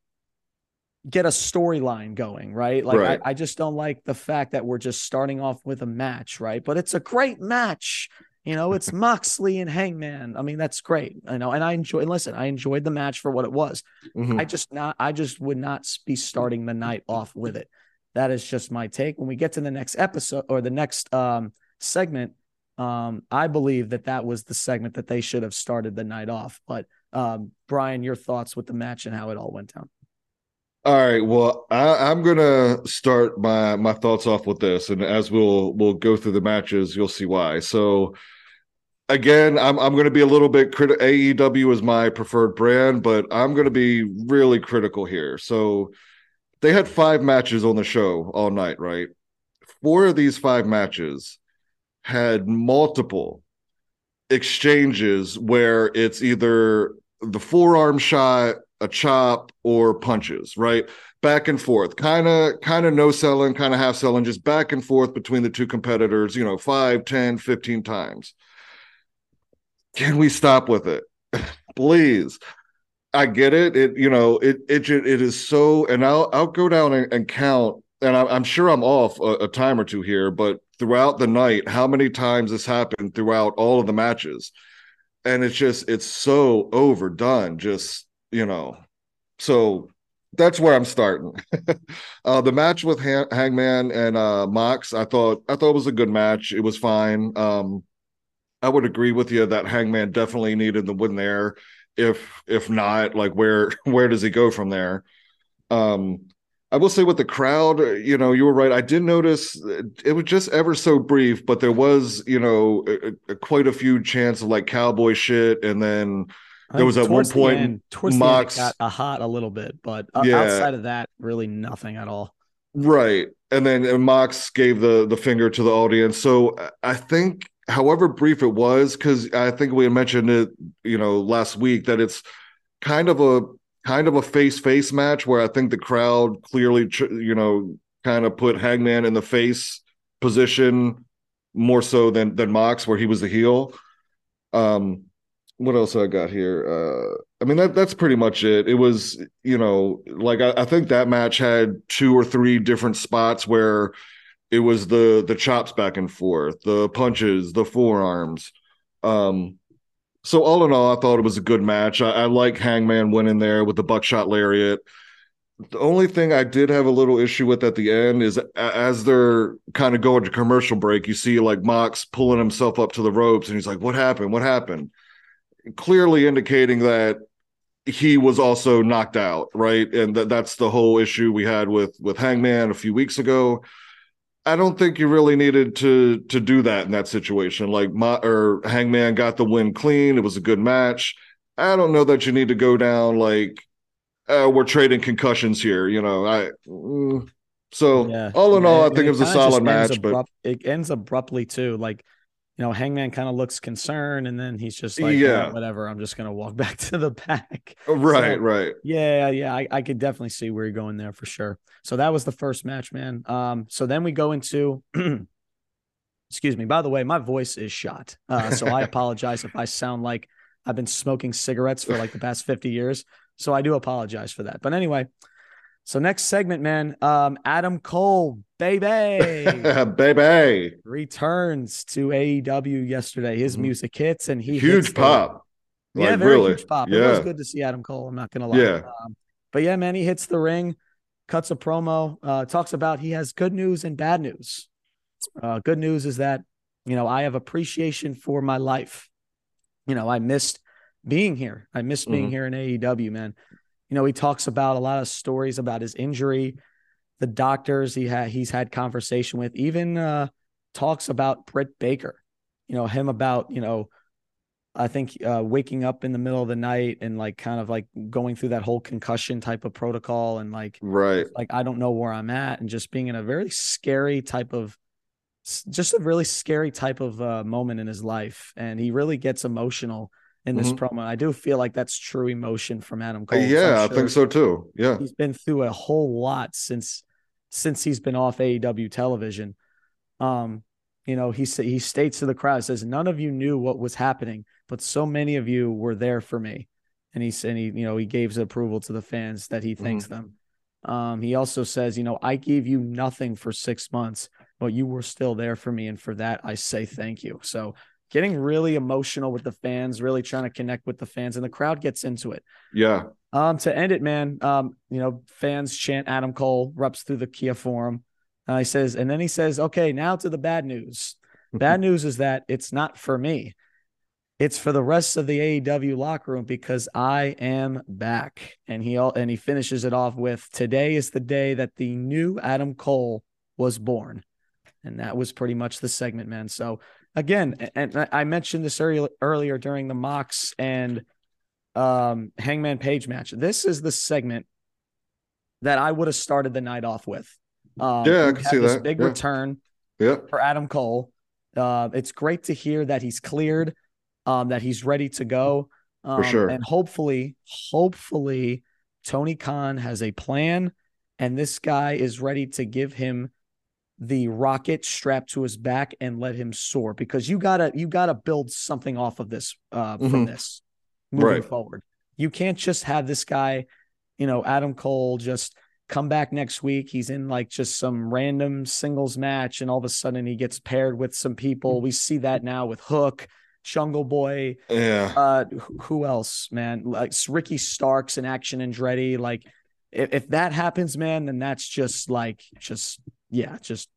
get a storyline going, right? Like right. I, I, just don't like the fact that we're just starting off with a match, right? But it's a great match. You know, it's [LAUGHS] Moxley and Hangman. I mean, that's great. You know, and I enjoy. And listen, I enjoyed the match for what it was. Mhm. I just not. I just would not be starting the night off with it. That is just my take. When we get to the next episode or the next um, segment, um, I believe that that was the segment that they should have started the night off. But um, Brian, your thoughts with the match and how it all went down? All right. Well, I, I'm gonna start my my thoughts off with this, and as we'll we'll go through the matches, you'll see why. So, again, I'm I'm gonna be a little bit critical. AEW is my preferred brand, but I'm gonna be really critical here. So, they had five matches on the show all night, right? Four of these five matches had multiple exchanges where it's either the forearm shot a chop or punches, right? Back and forth, kind of, kind of no selling, kind of half selling, just back and forth between the two competitors, you know, 5, 10, 15 times. Can we stop with it? [LAUGHS] Please. I get it. It, you know, it, it, it is so, and I'll, I'll go down and, and count, and I, I'm sure I'm off a, a time or two here, but throughout the night, how many times this happened throughout all of the matches? And it's just, it's so overdone. Just, you know, so that's where I'm starting. [LAUGHS] uh, the match with Han- Hangman and uh, Mox, I thought I thought it was a good match. It was fine. Um, I would agree with you that Hangman definitely needed the win there. If if not, like where [LAUGHS] where does he go from there? Um, I will say with the crowd, uh, you know, you were right. I did notice uh, it was just ever so brief, but there was, you know, a, a, quite a few chants of like cowboy shit, and then there was at one point end- towards Mox- the end, got a hot a little bit, but uh, Yeah. outside of that, really nothing at all. Right. And then and Mox gave the the finger to the audience. So I think however brief it was cuz I think we had mentioned it, you know, last week that it's kind of a kind of a face-face match where I think the crowd clearly you know kind of put Hangman in the face position more so than than Mox where he was the heel. Um what else I got here? Uh I mean that that's pretty much it. It was, you know, like I, I think that match had two or three different spots where it was the the chops back and forth, the punches, the forearms. Um so all in all, I thought it was a good match. I, I like Hangman winning there with the buckshot lariat. The only thing I did have a little issue with at the end is as they're kind of going to commercial break, you see like Mox pulling himself up to the ropes, and he's like, "What happened? What happened?" Clearly indicating that he was also knocked out, right? And that that's the whole issue we had with with Hangman a few weeks ago. I don't think you really needed to to do that in that situation. Like my or Hangman got the win clean. It was a good match. I don't know that you need to go down like uh, we're trading concussions here. You know, I mm, so Yeah. all in all, I think it was a solid match. But it ends abruptly too. Like, you know, Hangman kind of looks concerned, and then he's just like, yeah, Yeah. whatever. I'm just gonna walk [LAUGHS] back to the back. right, So- right. Yeah, yeah, I, I could definitely see where you're going there for sure. So that was the first match, man. Um, so then we go into [CLEARS THROAT] excuse me. By the way, my voice is shot. Uh, so I apologize if I sound like I've been smoking cigarettes for like the past 50 years. So I do apologize for that. But anyway, so next segment, man. Um, Adam Cole, baby, [LAUGHS] Baby, returns to AEW yesterday. His Mhm. music hits and he huge the- pop. yeah, Like, very really. huge pop. Yeah. It was good to see Adam Cole. I'm not gonna lie. Yeah. Um, but yeah, man, he hits the ring, cuts a promo, uh, talks about he has good news and bad news. Uh, good news is that you know I have appreciation for my life. You know, I missed being here. I missed being Mhm. here in AEW, man. You know, he talks about a lot of stories about his injury, the doctors he had he's had conversation with, even uh, talks about Britt Baker. You know, him about you know I think uh, waking up in the middle of the night and like kind of like going through that whole concussion type of protocol and like Right. like I don't know where I'm at and just being in a very scary type of just a really scary type of uh, moment in his life and he really gets emotional in this Mhm. promo. I do feel like that's true emotion from Adam Cole. So I'm yeah, I think so too. Yeah. He's been through a whole lot since since he's been off AEW television. Um, you know, he he states to the crowd, says, "None of you knew what was happening, but so many of you were there for me." And he said, he you know, he gave approval to the fans that he thanks them. Um, he also says, you know, I gave you nothing for six months, but you were still there for me, and for that I say thank you. So getting really emotional with the fans, really trying to connect with the fans, and the crowd gets into it. Yeah. Um, to end it, man, um, you know, fans chant Adam Cole, reps through the Kia Forum. Uh, he says, and then he says, okay, now to the bad news. [LAUGHS] Bad news is that it's not for me. It's for the rest of the AEW locker room because I am back. And he all, and he finishes it off with today is the day that the new Adam Cole was born. And that was pretty much the segment, man. So again, and I mentioned this earlier earlier during the Mox and um, Hangman Page match. This is the segment that I would have started the night off with. Um, yeah, I can see that. Big yeah. return yeah. for Adam Cole. Uh, it's great to hear that he's cleared, um, that he's ready to go. Um, for sure. And hopefully, hopefully, Tony Khan has a plan and this guy is ready to give him the rocket strapped to his back and let him soar because you gotta you gotta build something off of this uh, from mm-hmm. this moving right. forward. You can't just have this guy, you know, Adam Cole just come back next week. He's in like just some random singles match, and all of a sudden he gets paired with some people. We see that now with Hook, Jungle Boy. Yeah. Uh, who else, man? Like Ricky Starks and Action and Andretti. Like, if, if that happens, man, then that's just like just yeah, just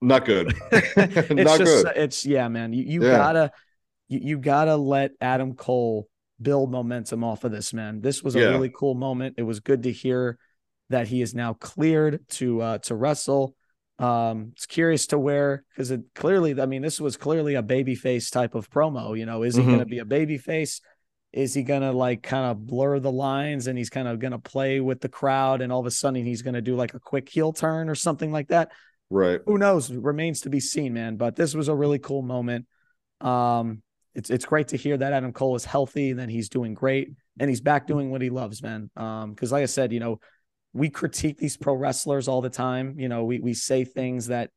not good. [LAUGHS] it's not just, good. It's yeah, man. You, you yeah. gotta you, you, gotta let Adam Cole build momentum off of this, man. This was a yeah. really cool moment. It was good to hear that he is now cleared to uh to wrestle. Um, it's curious to where because it clearly, I mean, this was clearly a babyface type of promo. You know, is he mm-hmm. gonna be a babyface? Is he gonna like kind of blur the lines and he's kind of gonna play with the crowd and all of a sudden he's gonna do like a quick heel turn or something like that? Right. Who knows? Remains to be seen, man. But this was a really cool moment. Um, it's it's great to hear that Adam Cole is healthy, and then he's doing great, and he's back doing what he loves, man. Um, because like I said, you know, we critique these pro wrestlers all the time. You know, we we say things that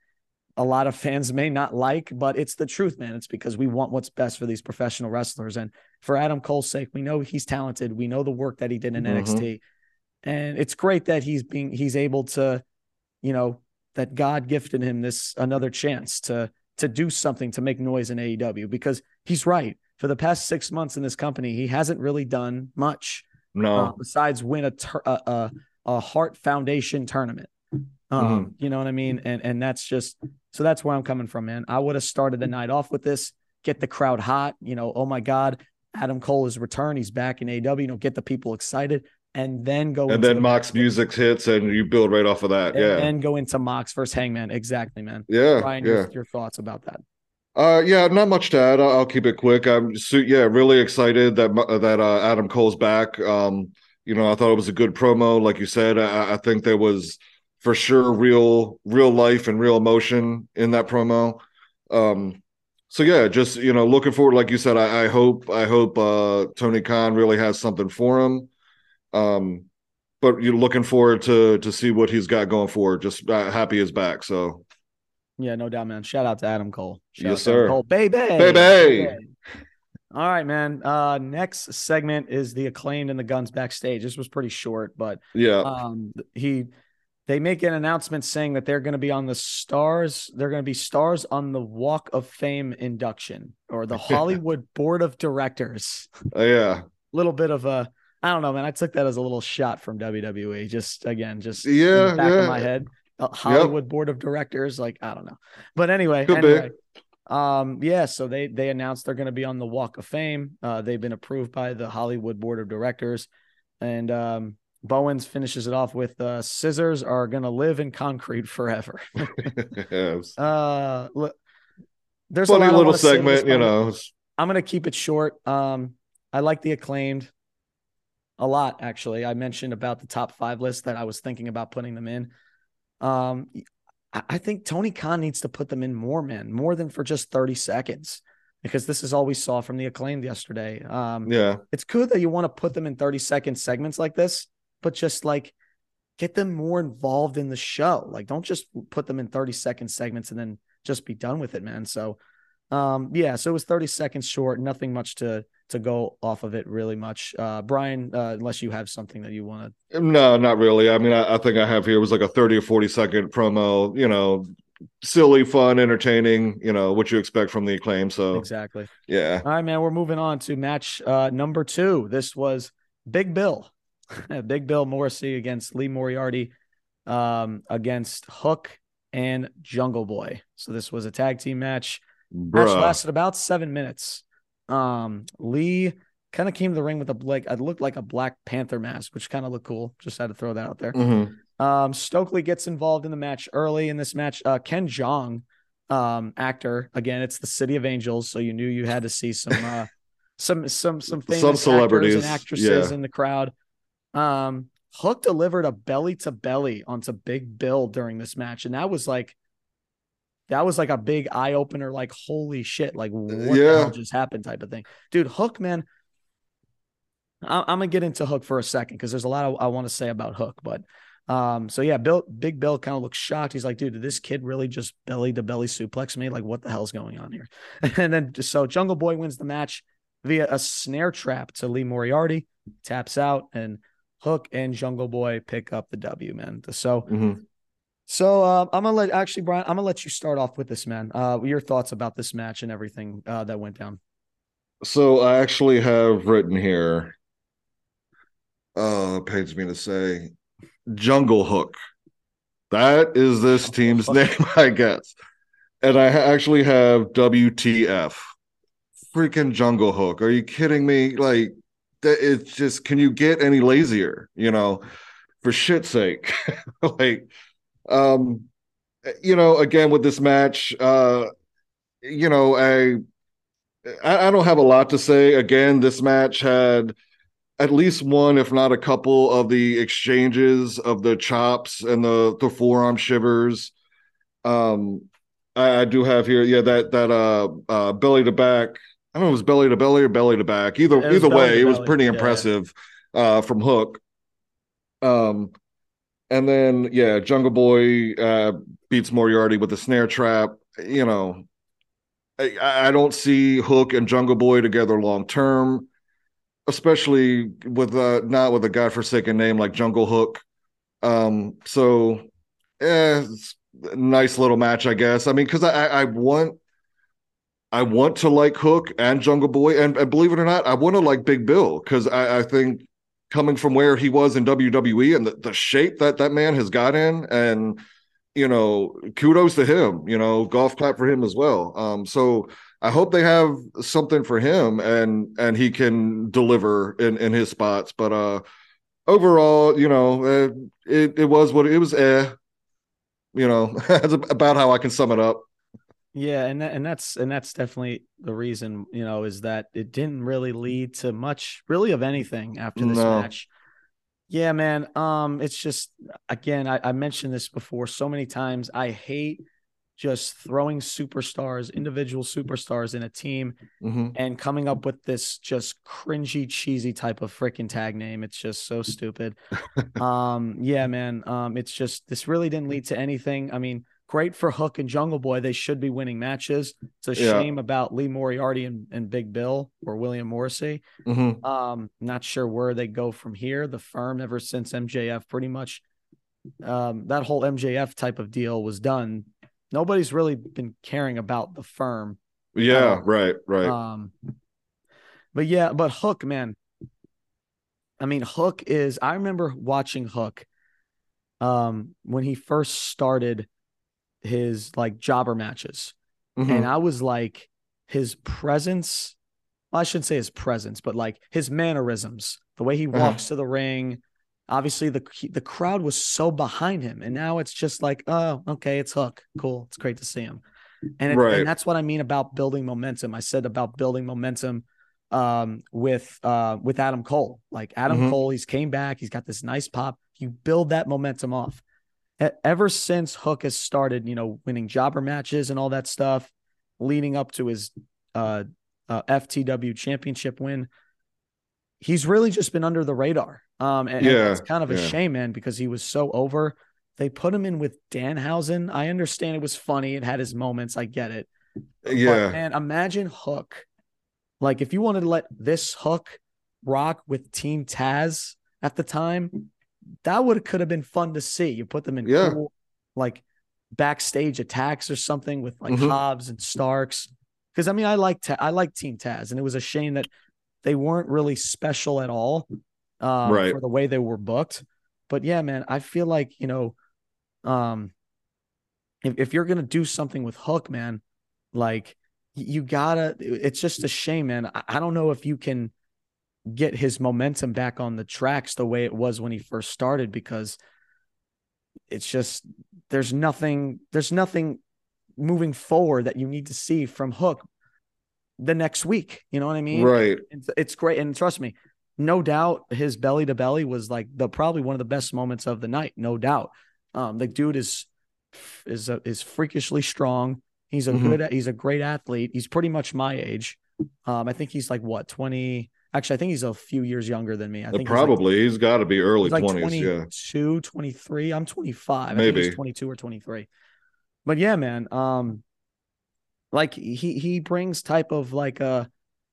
a lot of fans may not like, but it's the truth, man. It's because we want what's best for these professional wrestlers. And for Adam Cole's sake, we know he's talented. We know the work that he did in mm-hmm. NXT. And it's great that he's being he's able to, you know, that God gifted him this another chance to to do something to make noise in AEW because he's right. For the past six months in this company, he hasn't really done much. No, uh, besides win a, ter- a, a a Hart Foundation tournament. Um, mm-hmm. You know what I mean? And and that's just so that's where I'm coming from, man. I would have started the night off with this, get the crowd hot. You know, oh my God, Adam Cole is returned. He's back in AW. You know, get the people excited and then go and then Mox music hits and you build right off of that. And yeah. And go into Mox versus Hangman. Exactly, man. Yeah. Ryan, yeah. Your, your, thoughts about that? Uh, yeah, not much to add. I'll, I'll keep it quick. I'm so, yeah, really excited that that uh, Adam Cole's back. Um, you know, I thought it was a good promo. Like you said, I, I think there was for sure real real life and real emotion in that promo. Um, so yeah, just you know, looking forward. Like you said, I, I hope I hope uh, Tony Khan really has something for him. Um, but you're looking forward to to see what he's got going forward. Just uh, happy he's back. So yeah, no doubt, man. Shout out to Adam Cole. Shout yes, sir. Cole. Baby. Baby. Baby. All right, man. Uh, next segment is the acclaimed and the guns backstage. This was pretty short, but yeah, um, he they make an announcement saying that they're going to be on the stars. They're going to be stars on the Walk of Fame induction or the [LAUGHS] Hollywood Board of Directors. Oh yeah, a little bit of a I don't know, man. I took that as a little shot from WWE. Just again, just yeah, back yeah. of my head. Hollywood yep. Board of Directors, like I don't know, but anyway, anyway um, yeah. So they they announced they're going to be on the Walk of Fame. Uh, they've been approved by the Hollywood Board of Directors, and um, Bowens finishes it off with uh, "Scissors are going to live in concrete forever." [LAUGHS] yes. Uh, look, there's funny a little segment, you know. I'm going to keep it short. Um, I like the acclaimed a lot actually. I mentioned about the top five list that I was thinking about putting them in. Um, I think Tony Khan needs to put them in more, man, more than for just 30 seconds, because this is all we saw from the acclaimed yesterday. Um, yeah, it's good that you want to put them in 30 second segments like this, but just like get them more involved in the show. Like, don't just put them in 30 second segments and then just be done with it, man. So, um, yeah, so it was 30 seconds short, nothing much to to go off of it really much. Uh, Brian, uh, unless you have something that you want to. No, not really. I mean, I, I, think I have here was like a 30 or 40 second promo, you know, silly, fun, entertaining. You know what you expect from the acclaim. So exactly. Yeah. All right, man. We're moving on to match uh, number two. This was Big Bill, [LAUGHS] Big Bill Morrissey against Lee Moriarty, um, against Hook and Jungle Boy. So this was a tag team match. Bruh. Match lasted about seven minutes. Um, Lee kind of came to the ring with a like it looked like a Black Panther mask, which kind of looked cool. Just had to throw that out there. Mm-hmm. Um, Stokely gets involved in the match early in this match. Uh, Ken Jeong, um, actor again, it's the City of Angels, so you knew you had to see some uh, [LAUGHS] some some some famous some celebrities and actresses yeah. in the crowd. Um, Hook delivered a belly to belly onto Big Bill during this match, and that was like that was like a big eye opener. Like, holy shit! Like, what yeah. the hell just happened? Type of thing, dude. Hook, man. I- am gonna get into Hook for a second because there's a lot of, I want to say about Hook, but um, so yeah, Bill, Big Bill kind of looks shocked. He's like, dude, did this kid really just belly to belly suplex me? Like, what the hell's going on here? [LAUGHS] And then so Jungle Boy wins the match via a snare trap to Lee Moriarty, taps out, and Hook and Jungle Boy pick up the W, man. So, mm-hmm. so uh, I'm gonna let actually Brian, I'm gonna let you start off with this, man. Uh, your thoughts about this match and everything uh, that went down. So I actually have written here. Oh, it pains me to say, Jungle Hook. That is this team's name, [LAUGHS] I guess. And I actually have WTF. Freaking Jungle Hook. Are you kidding me? Like, it's just can you get any lazier you know for shit's sake? [LAUGHS] Like um you know again with this match uh you know I, I don't have a lot to say. Again this match had at least one if not a couple of the exchanges of the chops and the the forearm shivers. Um I, I do have here yeah that that uh uh belly to back I don't know if it was belly to belly or belly to back. Either either way, it was pretty impressive uh, from Hook. Um, and then yeah, Jungle Boy uh, beats Moriarty with a snare trap. You know, I, I don't see Hook and Jungle Boy together long term, especially with uh, not with a godforsaken name like Jungle Hook. Um, so yeah, nice little match, I guess. I mean, because I, I want I want to like Hook and Jungle Boy, and, and believe it or not, I want to like Big Bill because I, I, think coming from where he was in WWE and the, the shape that that man has got in, and you know, kudos to him. You know, golf clap for him as well. Um, so I hope they have something for him and and he can deliver in in his spots. But uh, overall, you know, it it was what it was. Eh, you know, [LAUGHS] that's about how I can sum it up. Yeah, and that, and that's and that's definitely the reason, you know, is that it didn't really lead to much really of anything after this no. match. Yeah, man. Um, it's just again, I, I mentioned this before so many times. I hate just throwing superstars, individual superstars in a team mm-hmm. and coming up with this just cringy, cheesy type of freaking tag name. It's just so stupid. [LAUGHS] um, yeah, man. Um, it's just this really didn't lead to anything. I mean, great for Hook and Jungle Boy. They should be winning matches. It's a yeah. shame about Lee Moriarty and, and Big Bill or William Morrissey. Mm-hmm. Um, not sure where they go from here. The firm, ever since MJF, pretty much um, that whole MJF type of deal was done. Nobody's really been caring about the firm. Yeah, um, right, right. Um, but yeah, but Hook, man. I mean, Hook is. I remember watching Hook um, when he first started his like jobber matches. Mm-hmm. And I was like, his presence, well, I shouldn't say his presence, but like his mannerisms, the way he uh-huh. walks uh-huh. to the ring. Obviously, the the crowd was so behind him, and now it's just like, oh, okay, it's Hook, cool, it's great to see him, and, it, right. and that's what I mean about building momentum. I said about building momentum um, with uh, with Adam Cole. Like Adam mm-hmm. Cole, he's came back, he's got this nice pop. You build that momentum off ever since Hook has started, you know, winning jobber matches and all that stuff, leading up to his uh, uh, FTW championship win, he's really just been under the radar. Um, and, yeah, and it's kind of a yeah. shame, man, because he was so over. They put him in with Danhausen. I understand it was funny. It had his moments. I get it. Yeah. And imagine Hook. Like if you wanted to let this Hook rock with Team Taz at the time, that would have could have been fun to see. You put them in yeah. cool, like backstage attacks or something with like Mhm. Hobbs and Starks. Because I mean, I like Ta- I like Team Taz, and it was a shame that they weren't really special at all um, Right. for the way they were booked. But yeah, man, I feel like you know, um, if if you're gonna do something with Hook, man, like you gotta. It's just a shame, man. I, I don't know if you can get his momentum back on the tracks the way it was when he first started because it's just there's nothing there's nothing moving forward that you need to see from Hook the next week. You know what I mean? Right. It's, it's great, and trust me, no doubt his belly to belly was like the probably one of the best moments of the night, no doubt. Um, the dude is is a, is freakishly strong. He's a Mhm. good he's a great athlete. He's pretty much my age. Um, I think he's like what twenty. Actually, I think he's a few years younger than me. I Uh, think he's like- Probably he's got to be early like 20s. yeah. 22, 23. I'm 25. I think Maybe. he's 22 or 23. But yeah, man. Um, like he he brings type of like a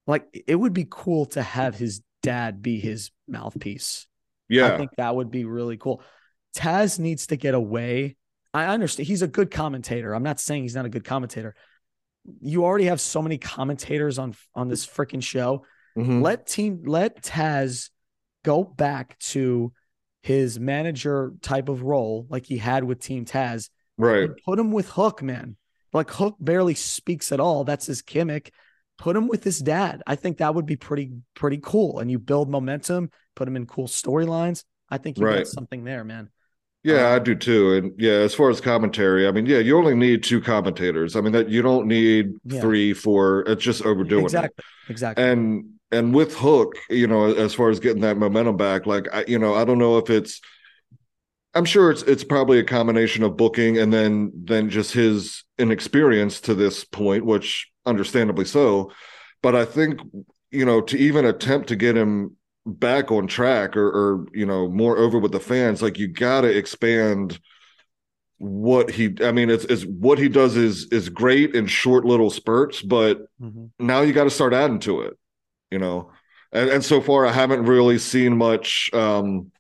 like it would be cool to have his dad be his mouthpiece. Yeah, I think that would be really cool. Taz needs to get away. I understand he's a good commentator. I'm not saying he's not a good commentator. You already have so many commentators on on this freaking show Mhm. let team let Taz go back to his manager type of role like he had with Team Taz Right. put him with Hook, man. Like Hook barely speaks at all. That's his gimmick. Put him with his dad. I think that would be pretty pretty cool. And you build momentum, put him in cool storylines. I think you Right. got something there, man. Yeah, I Um, do too. And yeah, as far as commentary, I mean, yeah, you only need two commentators. I mean, that you don't need Yeah. three, four. It's just overdoing exactly. it. Exactly. And and with Hook, you know, as far as getting that momentum back, like I, you know, I don't know if it's. I'm sure it's it's probably a combination of booking and then then just his inexperience to this point, which understandably so. But I think you know to even attempt to get him back on track or, or you know more over with the fans, like you got to expand what he. I mean, it's it's what he does is is great in short little spurts, but Mhm. now you got to start adding to it, you know. And and so far, I haven't really seen much, um,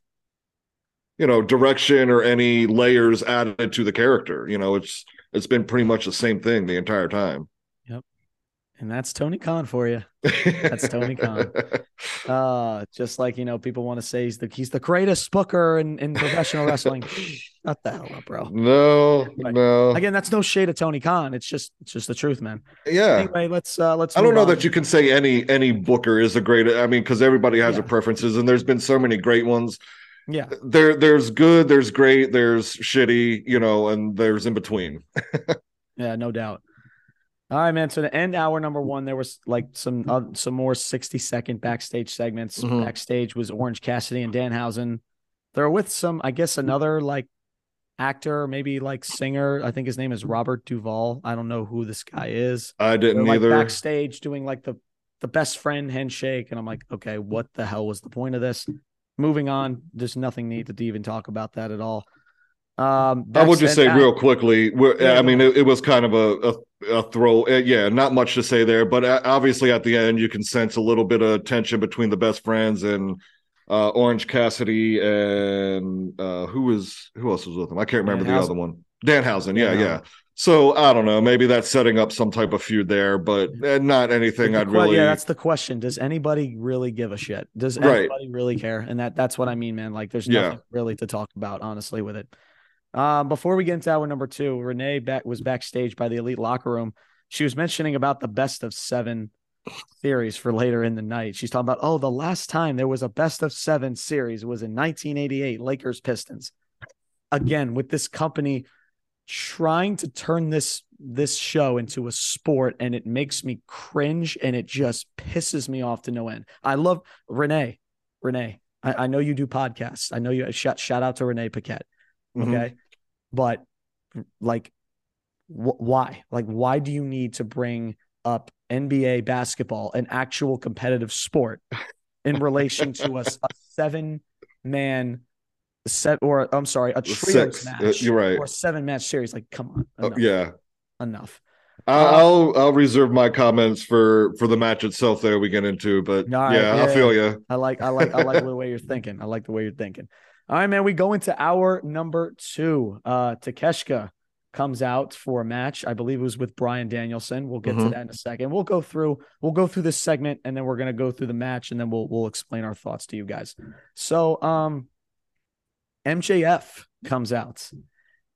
you know, direction or any layers added to the character. You know, it's it's been pretty much the same thing the entire time. And that's Tony Khan for you. That's Tony Khan. [LAUGHS] Uh, just like you know, people want to say he's the he's the greatest booker in, in professional wrestling. [LAUGHS] Shut the hell up, bro. No, Right. no. Again, that's no shade of Tony Khan. It's just it's just the truth, man. yeah. Anyway, let's uh let's I don't know on. that you can say any any booker is a great. I mean, because everybody has Yeah. their preferences, and there's been so many great ones. Yeah. There, there's good, there's great, there's shitty, you know, and there's in between. [LAUGHS] Yeah, no doubt. All right, man. So to end hour number one, there was like some uh, some more sixty second backstage segments. Mhm. Backstage was Orange Cassidy and Danhausen. They're with some, I guess, another like actor, maybe like singer. I think his name is Robert Duvall. I don't know who this guy is. I They're didn't like either. backstage doing like the the best friend handshake, and I'm like, okay, what the hell was the point of this? Moving on, there's nothing needed to even talk about that at all. Um, I would just say real quickly. we're- Yeah, I mean, it, it was kind of a a, a throw. uh, Yeah, not much to say there, but uh, obviously at the end you can sense a little bit of tension between the best friends and uh, Orange Cassidy and uh, who was who else was with him? I can't remember the other one. Danhausen. Yeah, Danhausen. yeah. So I don't know. Maybe that's setting up some type of feud there, but uh, not anything I'd que- really. Yeah, that's the question. Does anybody really give a shit? Does Right. anybody really care? And that that's what I mean, man. Like, there's Yeah. nothing really to talk about, honestly, with it. Um, before we get into hour number two, Renee back was backstage by the elite locker room. She was mentioning about the best of seven theories for later in the night. She's talking about, oh, the last time there was a best of seven series was in 1988, Lakers Pistons. Again, with this company trying to turn this this show into a sport and it makes me cringe and it just pisses me off to no end. I love Renee. Renee, I, I know you do podcasts. I know you shout shout out to Renee Paquette. Mhm. Okay. But like wh- why? Like why do you need to bring up NBA basketball, an actual competitive sport, in relation to a, a seven man set or I'm sorry, a trios Six. Uh, match. you're right. Or a seven match series. Like, come on. Oh, Enough. yeah. Enough. Uh, I'll I'll reserve my comments for for the match itself there we get into, but right, yeah, I feel you. I like I like I like the way you're thinking. I like the way you're thinking. All right, man. We go into hour number two. Uh Takeshka comes out for a match. I believe it was with Bryan Danielson. We'll get to Mhm. that in a second. We'll go through we'll go through this segment and then we're gonna go through the match and then we'll we'll explain our thoughts to you guys. So um MJF comes out.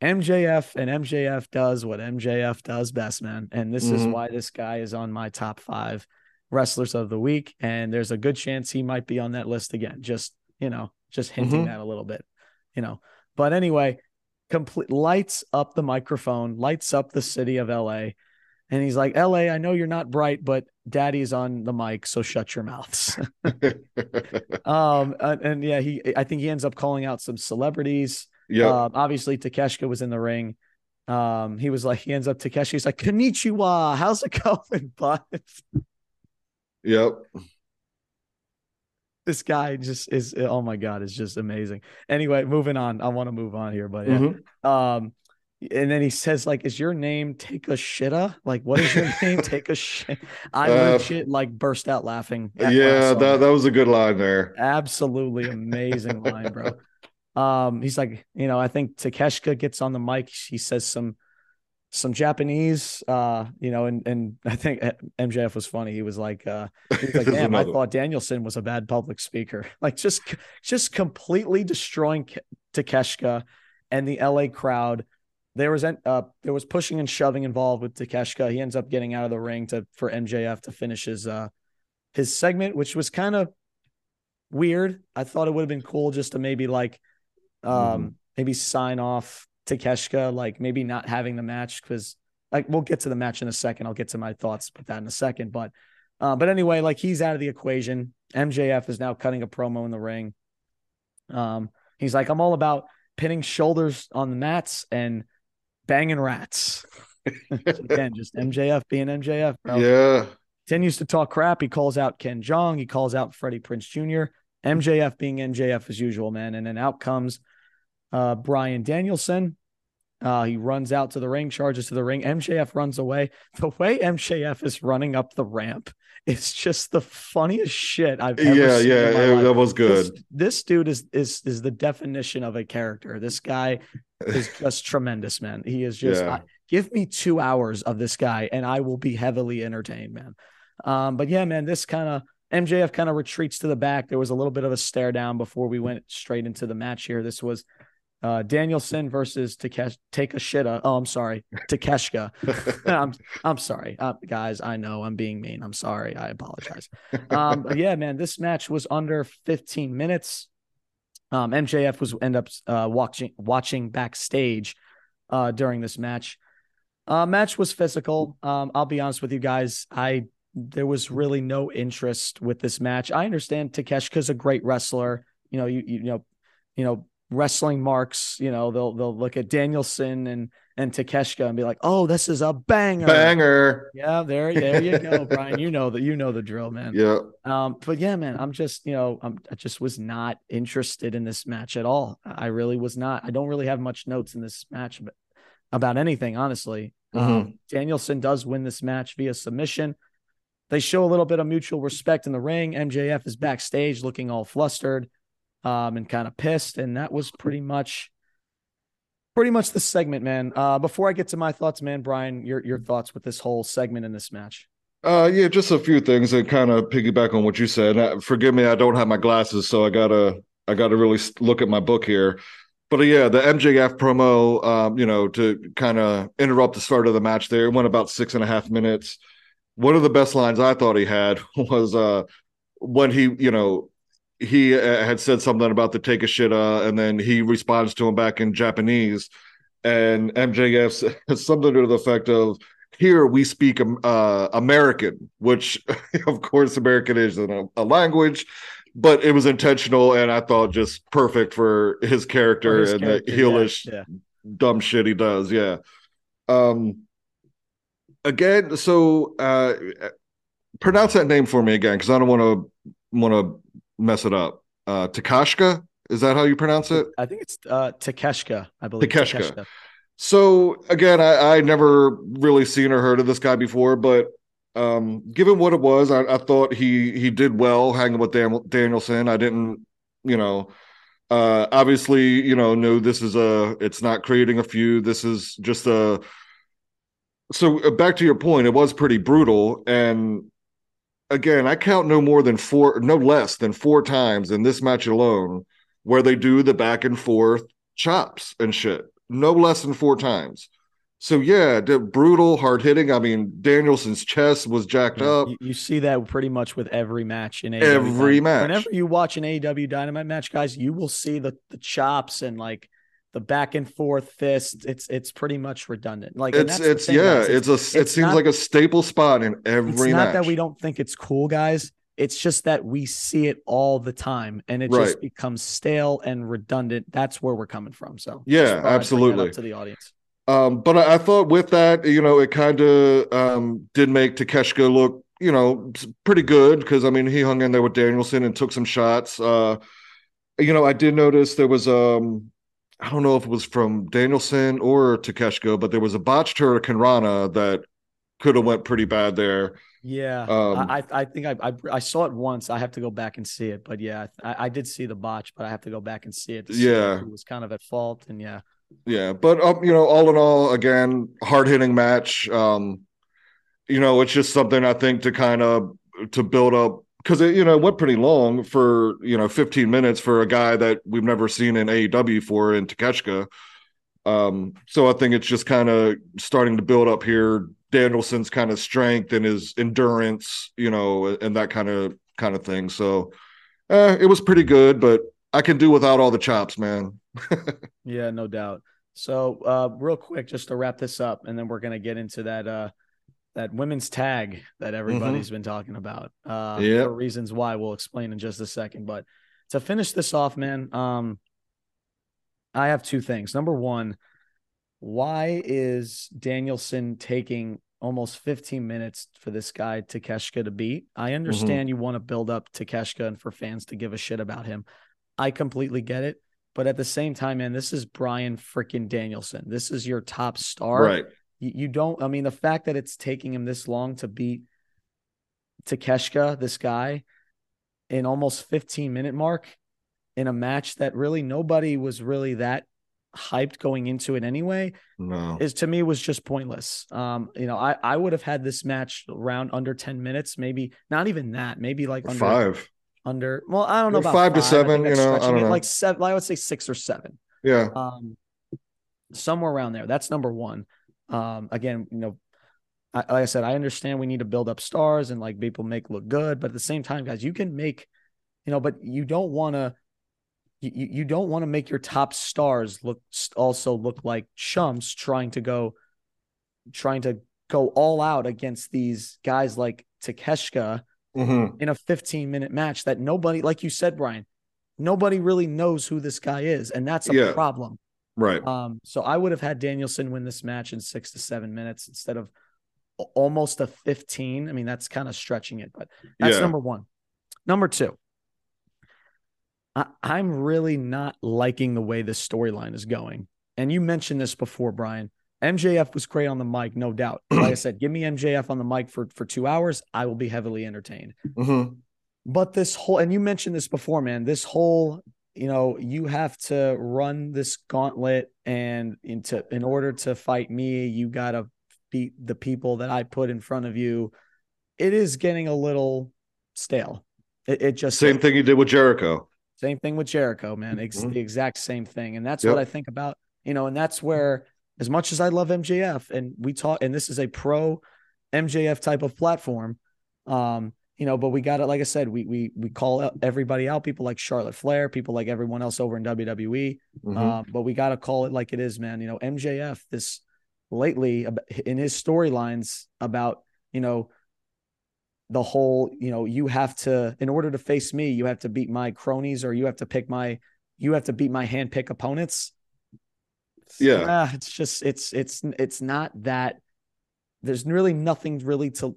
MJF and MJF does what MJF does best, man. And this is Mhm. why this guy is on my top five wrestlers of the week. And there's a good chance he might be on that list again. Just, you know, just hinting Mhm. that a little bit, you know. But anyway, complete lights up the microphone, lights up the city of LA. And he's like, LA, I know you're not bright, but daddy's on the mic, so shut your mouths. [LAUGHS] [LAUGHS] um, and, and yeah, he I think he ends up calling out some celebrities. Yeah. Um, obviously, Takeshka was in the ring. Um, he was like, he ends up Takeshka. He's like, Konnichiwa, how's it [LAUGHS] going, bud? yep. This guy just is, oh my god, is just amazing. Anyway, moving on. I want to move on here, but yeah. Mhm. Um, and then he says, like, is your name Take a Shitta? Like, what is your [LAUGHS] name? Take a shit. I Uh, legit like burst out laughing. at when I Yeah, that, that was a good line there. absolutely amazing line, bro. [LAUGHS] Um, he's like, you know, I think Takeshka gets on the mic. He says some some Japanese, uh, you know, and and I think MJF was funny. He was like, uh, he was [LAUGHS] like, damn, I thought Danielson was a bad public speaker. [LAUGHS] Like just just completely destroying K- Takeshka and the LA crowd. There was uh there was pushing and shoving involved with Takeshka. He ends up getting out of the ring to for MJF to finish his uh his segment, which was kind of weird. I thought it would have been cool just to maybe like um Mhm. maybe sign off Takeshka, like maybe not having the match because like we'll get to the match in a second. I'll get to my thoughts with that in a second. But uh, but anyway, like he's out of the equation. MJF is now cutting a promo in the ring. Um, he's like, I'm all about pinning shoulders on the mats and banging rats. Again, just MJF being MJF, bro Yeah. continues to talk crap. He calls out Ken Jeong. He calls out Freddie Prinze Jr. MJF being MJF as usual, man. And then out comes uh, Bryan Danielson. Uh, he runs out to the ring, charges to the ring. MJF runs away. The way MJF is running up the ramp is just the funniest shit I've ever Yeah, seen. yeah, in my it- life. that was good. This, this dude is is is the definition of a character. This guy is [LAUGHS] just tremendous, man. He is just Yeah. I- give me two hours of this guy and I will be heavily entertained, man. Um, but yeah, man, this kind of MJF kind of retreats to the back. There was a little bit of a stare down before we went straight into the match here. This was uh, Danielson versus Takesh take a shitta. Oh, I'm sorry, Takeshka. [LAUGHS] I'm I'm sorry, uh, guys. I know I'm being mean. I'm sorry. I apologize. Um, yeah, man, this match was under 15 minutes. Um, MJF was end up uh, watching watching backstage uh, during this match. Uh, match was physical. Um, I'll be honest with you guys. I there was really no interest with this match. I understand Takeshka's a great wrestler. You know, you you know, you know, wrestling marks. You know, they'll they'll look at Danielson and and Takeshka and be like, "Oh, this is a banger." Banger. Yeah, there, there you go, Brian. You know that you know the drill, man. Yeah. Um, but yeah, man, I'm just, you know, I'm, I just was not interested in this match at all. I really was not. I don't really have much notes in this match about, about anything, honestly. Um, Danielson does win this match via submission. They show a little bit of mutual respect in the ring. MJF is backstage looking all flustered um, and kind of pissed. And that was pretty much pretty much the segment, man. Uh, before I get to my thoughts, man, Brian, your your thoughts with this whole segment in this match. Uh, yeah, just a few things that kind of piggyback on what you said. Uh, forgive me, I don't have my glasses, so I gotta I gotta really look at my book here. But uh, yeah, the MJF promo, um, you know, to kind of interrupt the start of the match there, it went about six and a half minutes. One of the best lines I thought he had [LAUGHS] was uh when he, you know, he uh, had said something about the take a shit, uh, and then he responds to him back in Japanese, and MJF says [LAUGHS] something to the effect of, here we speak um, uh, American, which [LAUGHS] of course American is a, a language, but it was intentional and I thought just perfect for his character For his and character, the yeah, heelish yeah. dumb shit he does. Yeah. Um. Again, so uh, pronounce that name for me again because I don't want to want to mess it up. Uh, Takashka, is that how you pronounce it? I think it's uh Takeshka, I believe. Takeshka. So again, I, I never really seen or heard of this guy before, but um, given what it was, I, I thought he he did well hanging with Dan, Danielson. I didn't, you know, Uh, obviously, you know, no, this is a, it's not creating a feud. This is just a, so uh, back to your point, it was pretty brutal. And again, I count no more than four, no less than four times in this match alone where they do the back and forth chops and shit. No less than four times. So yeah, brutal, hard hitting. I mean, Danielson's chest was jacked up. You, you, see that pretty much with every match in AEW every match. Whenever you watch an AEW Dynamite match, guys, you will see the the chops and like the back and forth fist. It's it's pretty much redundant. Like it's it's thing, yeah, it's, it's a it seems not, like a staple spot in every. It's not match. that we don't think it's cool, guys. It's just that we see it all the time, and it right. just becomes stale and redundant. That's where we're coming from. So yeah, absolutely to the audience. Um, but I, I, thought with that, you know, it kind of um, did make Takeshita look, you know, pretty good because I mean he hung in there with Danielson and took some shots. Uh, you know, I did notice there was um, I don't know if it was from Danielson or Takeshita, but there was a botched hurricanrana that could have went pretty bad there. Yeah, um, I I think I, I, I saw it once. I have to go back and see it, but yeah, I, I did see the botch, but I have to go back and see it. See yeah, who was kind of at fault, and yeah, yeah, but um, you know, all in all, again, hard hitting match. Um, you know, it's just something I think to kind of to build up because it you know went pretty long for you know 15 minutes for a guy that we've never seen in AEW for in Takeshita. Um, so I think it's just kind of starting to build up here. Danielson's kind of strength and his endurance, you know, and that kind of kind of thing. So eh, it was pretty good, but I can do without all the chops, man. [LAUGHS] yeah, no doubt. So, uh, real quick, just to wrap this up, and then we're gonna get into that uh, that women's tag that everybody's mm-hmm. been talking about. Uh, yep. for reasons why we'll explain in just a second. But to finish this off, man, um, I have two things. Number one, why is Danielson taking almost 15 minutes for this guy Takeshita to beat? I mm-hmm. understand mm-hmm. you want to build up Takeshita and for fans to give a shit about him. I completely get it. But at the same time, man, this is Bryan freaking Danielson. This is your top star. Right. You, you don't, I mean, the fact that it's taking him this long to beat Takeshita, this guy, in almost 15 minute mark in a match that really nobody was really that hyped going into it anyway no is to me was just pointless um you know i i would have had this match around under 10 minutes maybe not even that maybe like under, five under. Well, I don't know about five, five to seven. You know, I don't know. Like seven. I would say six or seven. Yeah. Um, somewhere around there. That's number one. Um, again, you know, I, like I said, I understand we need to build up stars and like people make look good, but at the same time, guys, you can make, you know, but you don't want to. You, you don't want to make your top stars look also look like chumps trying to go trying to go all out against these guys like Takeshita mm-hmm. in a 15 minute match that nobody, like you said, Brian, nobody really knows who this guy is. And that's a yeah. problem. Right. Um, so I would have had Danielson win this match in six to seven minutes instead of almost a 15. I mean, that's kind of stretching it, but that's yeah. number one. Number two, I, I'm really not liking the way this storyline is going. And you mentioned this before, Brian. MJF was great on the mic, no doubt. [CLEARS THROAT] Like I said, give me MJF on the mic for for two hours, I will be heavily entertained. Mm-hmm. But this whole, and you mentioned this before, man. This whole, you know, you have to run this gauntlet, and into in order to fight me, you gotta beat the people that I put in front of you. It is getting a little stale. It, it just same thing you did with Jericho. Same thing with Jericho, man. It's mm-hmm. the exact same thing, and that's yep. what I think about. You know, and that's where as much as I love MJF and we talk, and this is a pro MJF type of platform, um, you know, but we got it. Like I said, we we we call everybody out, people like Charlotte Flair, people like everyone else over in WWE. Mm-hmm. Um, but we got to call it like it is, man. You know, MJF this lately in his storylines about you know the whole you know you have to in order to face me you have to beat my cronies or you have to pick my you have to beat my hand pick opponents yeah uh, it's just it's it's it's not that there's really nothing really to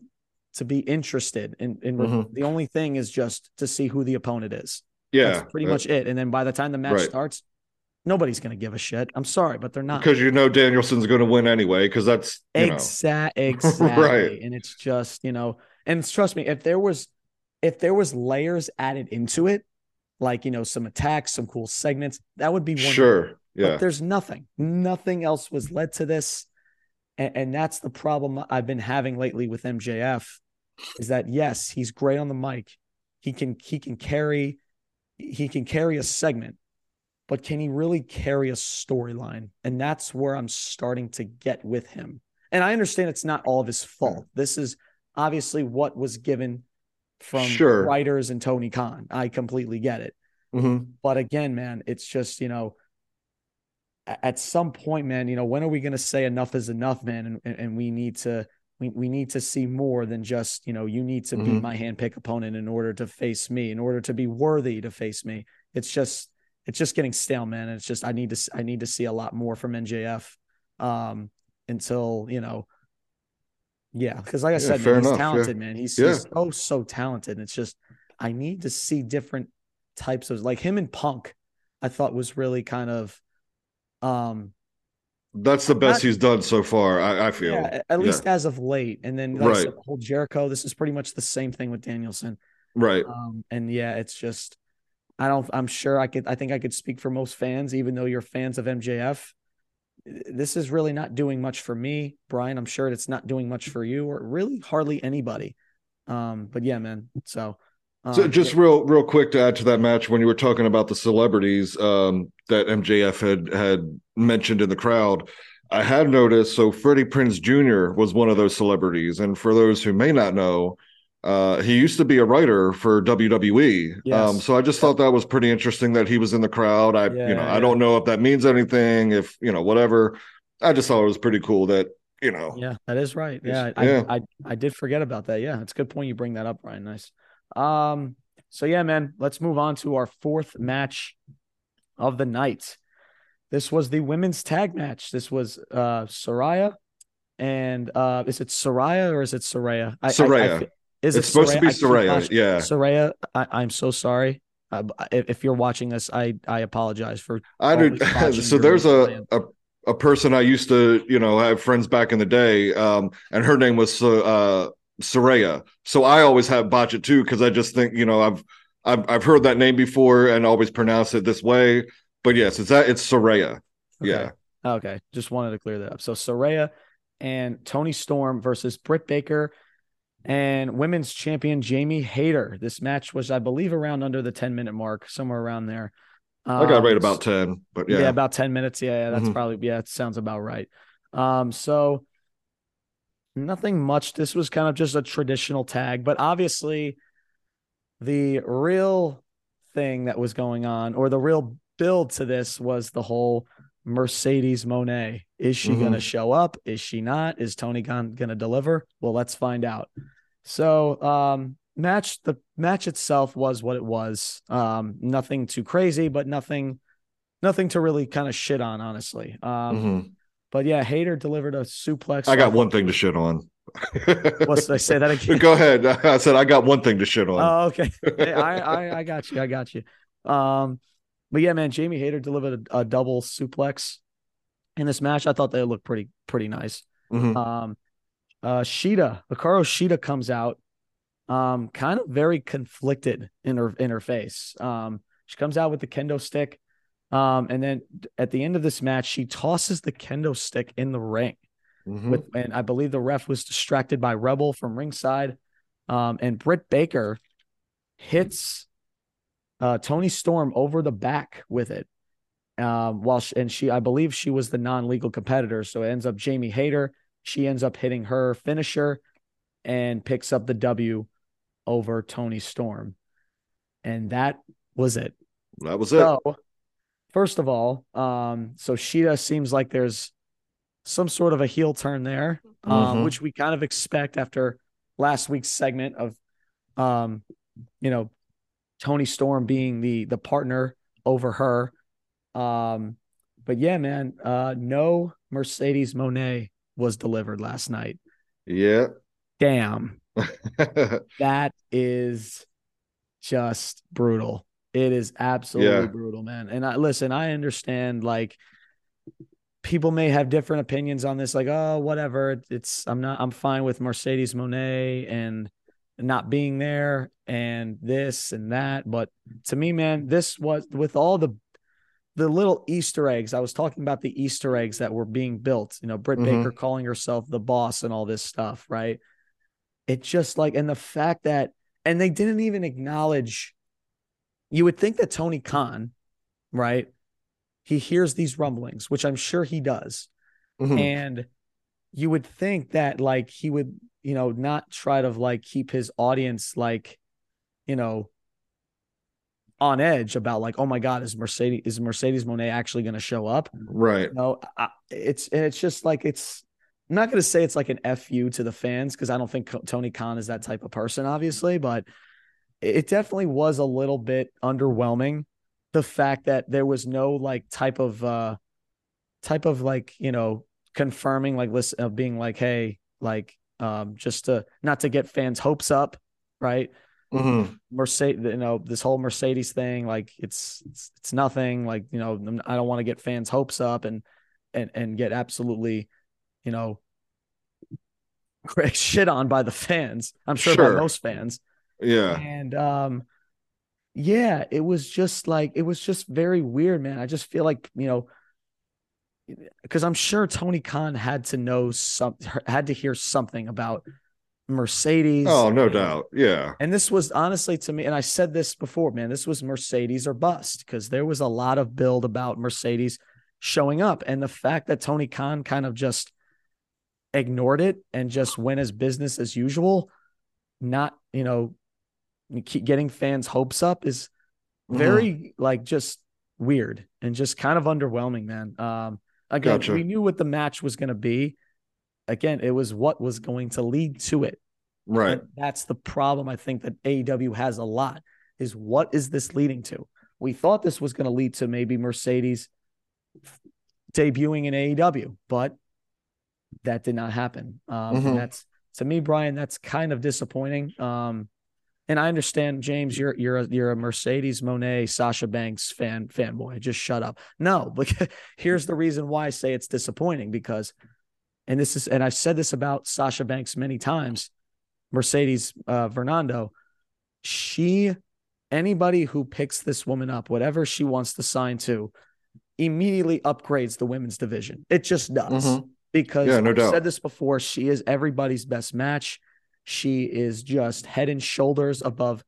to be interested in in mm-hmm. the only thing is just to see who the opponent is yeah that's pretty much it and then by the time the match right. starts nobody's going to give a shit i'm sorry but they're not because you know danielson's going to win anyway because that's exact [LAUGHS] exactly right and it's just you know and trust me if there was if there was layers added into it like you know some attacks, some cool segments. That would be one. Sure. Yeah. But there's nothing. Nothing else was led to this. And, and that's the problem I've been having lately with MJF is that yes, he's great on the mic. He can he can carry he can carry a segment, but can he really carry a storyline? And that's where I'm starting to get with him. And I understand it's not all of his fault. This is obviously what was given from Sure. writers and Tony Khan. I completely get it. Mhm. But again, man, it's just, you know, at some point, man, you know, when are we going to say enough is enough, man? And, and, we need to, we, we need to see more than just, you know, you need to beat Mhm. my handpick opponent in order to face me, in order to be worthy to face me. It's just, it's just getting stale, man. And it's just, I need to, I need to see a lot more from MJF um, until, you know, yeah. Cause like I Yeah, said, man, he's enough, yeah. talented, man. He's, Yeah. he's so, so talented. And it's just, I need to see different types of like him and Punk, I thought was really kind of um That's the best Not- he's done so far. I, I feel. yeah, at least as of late. And then like Right. the whole Jericho, this is pretty much the same thing with Danielson. Right. Um and yeah, it's just I don't I'm sure I could I think I could speak for most fans, even though you're fans of MJF. This is really not doing much for me, Brian. I'm sure it's not doing much for you or really hardly anybody. Um, but yeah, man. So So um, just real real quick to add to that match when you were talking about the celebrities um, that MJF had had mentioned in the crowd, I had noticed so Freddie Prinze Jr. was one of those celebrities, and for those who may not know, uh, he used to be a writer for WWE. Yes. Um, so I just thought that was pretty interesting that he was in the crowd. I Yeah, you know yeah. I don't know if that means anything, if you know whatever. I just thought it was pretty cool that you know Yeah, that is right. Yeah, I, yeah. I, I I did forget about that. Yeah, it's a good point you bring that up, Ryan. Nice. Um, so yeah, man, let's move on to our fourth match of the night. This was the women's tag match. This was uh Soraya and uh is it Soraya or is it Soraya? I, I- I Soraya. is it's it supposed to be Soraya. Yeah. Soraya, I, I'm so sorry. Uh, if, if you're watching this, I I apologize for I do. [LAUGHS] so there's a, a a person I used to, you know, have friends back in the day, um, and her name was uh, Soraya. So I always have botch it too because I just think, you know, I've I've I've heard that name before and always pronounce it this way. But yes, it's that it's Soraya. Yeah. Okay. Just wanted to clear that up. So Soraya and Toni Storm versus Britt Baker and women's champion Jamie Hayter. This match was, I believe, around under the 10 minute mark, somewhere around there. I got Um, right about ten, but yeah. yeah, about 10 minutes. Yeah, yeah that's Mhm. probably yeah, it sounds about right. Um, so nothing much. This was kind of just a traditional tag, but obviously the real thing that was going on, or the real build to this was the whole Mercedes Moné. Is she Mhm. gonna show up? Is she not? Is Tony Khan gonna deliver? Well, let's find out. So um match the match itself was what it was. Um, nothing too crazy, but nothing nothing to really kind of shit on, honestly. Um, Mhm. But yeah, Hayter delivered a suplex. I got one thing to shit on. [LAUGHS] What's I say that [LAUGHS] again? Go ahead. I said I got one thing to shit on. Oh, okay. [LAUGHS] Hey, I, I I got you. I got you. Um, but yeah, man, Jamie Hayter delivered a, a double suplex in this match. I thought they looked pretty pretty nice. Mhm. Um, uh, Shida, Hikaru Shida comes out, um, kind of very conflicted in her in her face. Um, she comes out with the kendo stick, um, and then at the end of this match, she tosses the kendo stick in the ring Mhm. with and I believe the ref was distracted by Rebel from ringside. Um, and Britt Baker hits uh, Toni Storm over the back with it. Um, while she, and she, I believe she was the non-legal competitor, so it ends up Jamie Hayter. She ends up hitting her finisher and picks up the W over Toni Storm, and that was it. that was it. First of all, um, so Shida seems like there's some sort of a heel turn there, um, Mhm. which we kind of expect after last week's segment of, um, you know, Toni Storm being the the partner over her. Um, but yeah, man, uh, no Mercedes Moné was delivered last night. Yeah. Damn, [LAUGHS] that is just brutal. It is absolutely Yeah. brutal, man. And I listen, I understand like people may have different opinions on this, like, oh, whatever. It's I'm not I'm fine with Mercedes Moné and not being there and this and that. But to me, man, this was with all the the little Easter eggs. I was talking about the Easter eggs that were being built. You know, Britt mm-hmm. Baker calling herself the boss and all this stuff, right? It just like, and the fact that, and they didn't even acknowledge. You would think that Tony Khan, right? He hears these rumblings, which I'm sure he does, mm-hmm. and you would think that like he would, you know, not try to like keep his audience like, you know, on edge about like, oh my God, is Mercedes is Mercedes Moné actually going to show up? Right. You no, know, it's and it's just like it's. I'm not going to say it's like an fu to the fans because I don't think Tony Khan is that type of person, obviously, but it definitely was a little bit underwhelming. The fact that there was no like type of uh type of like you know confirming like listen of being like hey like um just to not to get fans hopes up right Mm-hmm. Mercedes, you know, this whole Mercedes thing, like it's, it's, it's nothing. Like you know, I don't want to get fans' hopes up and and and get absolutely, you know, [LAUGHS] shit on by the fans. I'm sure, sure. by most fans. Yeah. And um, yeah, it was just like it was just very weird, man. I just feel like you know, because I'm sure Tony Khan had to know some, had to hear something about Mercedes. Oh, no and, doubt. Yeah. And this was honestly to me, and I said this before, man, this was Mercedes or bust because there was a lot of build about Mercedes showing up. And the fact that Tony Khan kind of just ignored it and just went as business as usual, not, you know, getting fans' hopes up is very mm-hmm. like just weird and just kind of underwhelming, man. Um, again, gotcha. we knew what the match was going to be again, it was what was going to lead to it. Right. And that's the problem I think that AEW has a lot is what is this leading to? We thought this was going to lead to maybe Mercedes debuting in AEW, but that did not happen. Um, mm-hmm. that's to me, Brian, that's kind of disappointing. Um, and I understand, James, you're you're a, you're a Mercedes Moné, Sasha Banks fan fanboy. Just shut up. No, [LAUGHS] but here's the reason why I say it's disappointing because and this is, and I've said this about Sasha Banks many times, Mercedes uh, Varnado, she, anybody who picks this woman up, whatever she wants to sign to, immediately upgrades the women's division. It just does. Mm-hmm. Because yeah, no I've said this before, she is everybody's best match. She is just head and shoulders above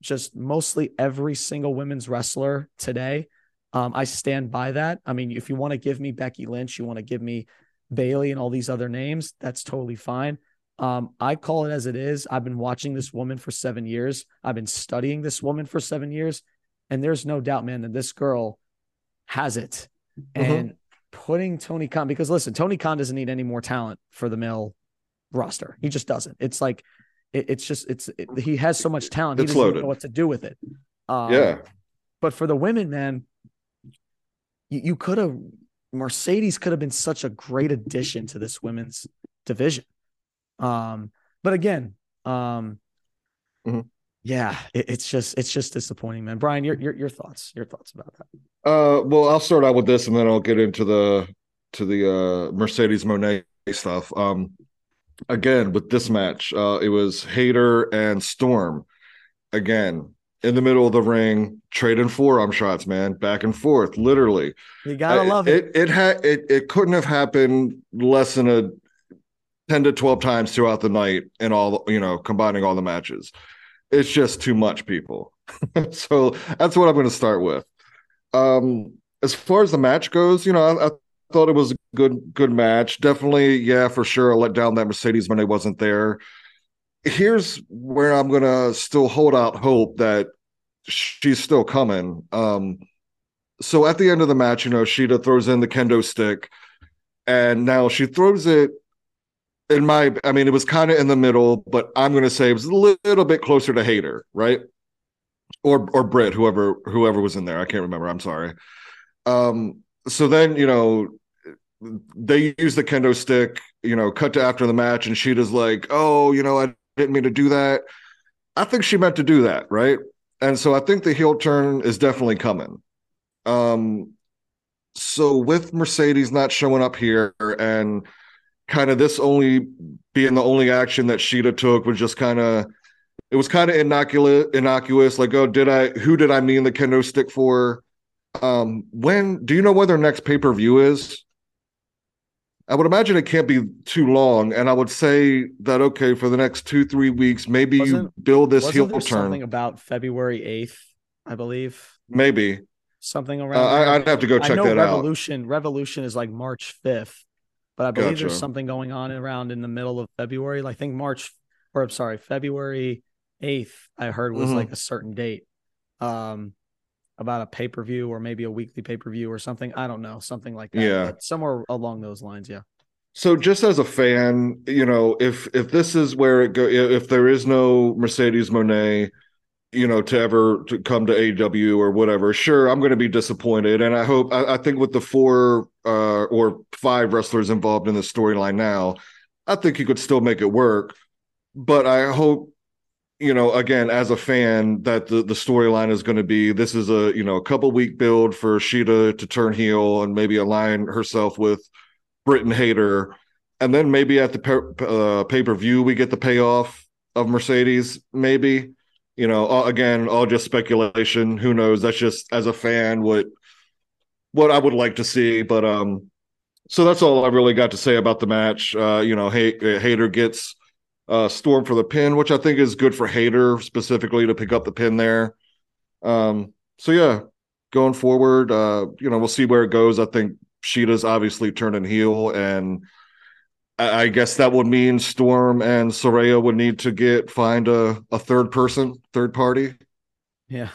just mostly every single women's wrestler today. Um, I stand by that. I mean, if you want to give me Becky Lynch, you want to give me Bayley and all these other names, that's totally fine. Um, I call it as it is. I've been watching this woman for seven years. I've been studying this woman for seven years. And there's no doubt, man, that this girl has it. Mm-hmm. And putting Tony Khan, because listen, Tony Khan doesn't need any more talent for the male roster. He just doesn't. It's like, it, it's just, it's, it, he has so much talent. It's he doesn't know what to do with it. Um, yeah. But for the women, man, you, you could have Mercedes could have been such a great addition to this women's division. Um, but again, um, mm-hmm. yeah, it, it's just it's just disappointing, man. Brian, your your your thoughts, your thoughts about that? Uh, well, I'll start out with this, and then I'll get into the to the uh, Mercedes Moné stuff. Um, again, with this match, uh, it was Hayter and Storm. Again, in the middle of the ring, trading forearm shots, man, back and forth, literally. You gotta love it. It it had it it couldn't have happened less than a 10 to 12 times throughout the night and all you know, combining all the matches. It's just too much, people. [LAUGHS] so that's what I'm gonna start with. Um, as far as the match goes, you know, I, I thought it was a good good match. Definitely, yeah, for sure. I let down that Mercedes when it wasn't there here's where I'm gonna still hold out hope that she's still coming. Um, so at the end of the match, you know, Shida throws in the kendo stick, and now she throws it in my. I mean, it was kind of in the middle, but I'm gonna say it was a little bit closer to Hayter, right? Or or Britt, whoever whoever was in there. I can't remember. I'm sorry. Um, so then you know they use the kendo stick, you know, cut to after the match, and Shida's like, "Oh, you know, I didn't mean to do that. I think she meant to do that, right? And so I think the heel turn is definitely coming. Um, so with Mercedes not showing up here and kind of this only being the only action that Shida took was just kind of it was kind of innocuous, innocuous. Like, oh, did I? Who did I mean the kendo stick for? Um, when do you know when their next pay per view is? I would imagine it can't be too long, and I would say that okay for the next two three weeks, maybe wasn't, you build this heel turn. Something about February eighth, I believe. Maybe something uh, around. Uh, I, would have to go check that Revolution, out. Revolution, Revolution is like March fifth, but I believe gotcha. there's something going on around in the middle of February. I think March, or I'm sorry, February eighth. I heard was mm-hmm. like a certain date. Um, about a pay per view or maybe a weekly pay per view or something. I don't know, something like that. Yeah, somewhere along those lines. Yeah. So just as a fan, you know, if if this is where it go, if there is no Mercedes Moné, you know, to ever to come to AW or whatever, sure, I'm going to be disappointed. And I hope, I, I think with the four uh, or five wrestlers involved in the storyline now, I think he could still make it work. But I hope you know, again, as a fan, that the, the storyline is going to be this is a you know a couple week build for Shida to turn heel and maybe align herself with Britain Hayter, and then maybe at the uh, pay per view we get the payoff of Mercedes. Maybe you know, again, all just speculation. Who knows? That's just as a fan what what I would like to see. But um, so that's all I really got to say about the match. Uh, you know, Hay- Hayter gets uh, Storm for the pin, which I think is good for Hayter specifically to pick up the pin there. Um, so yeah, going forward, uh, you know, we'll see where it goes. I think Shida's obviously turning heel, and I, I guess that would mean Storm and Saraya would need to get find a, a third person, third party. Yeah.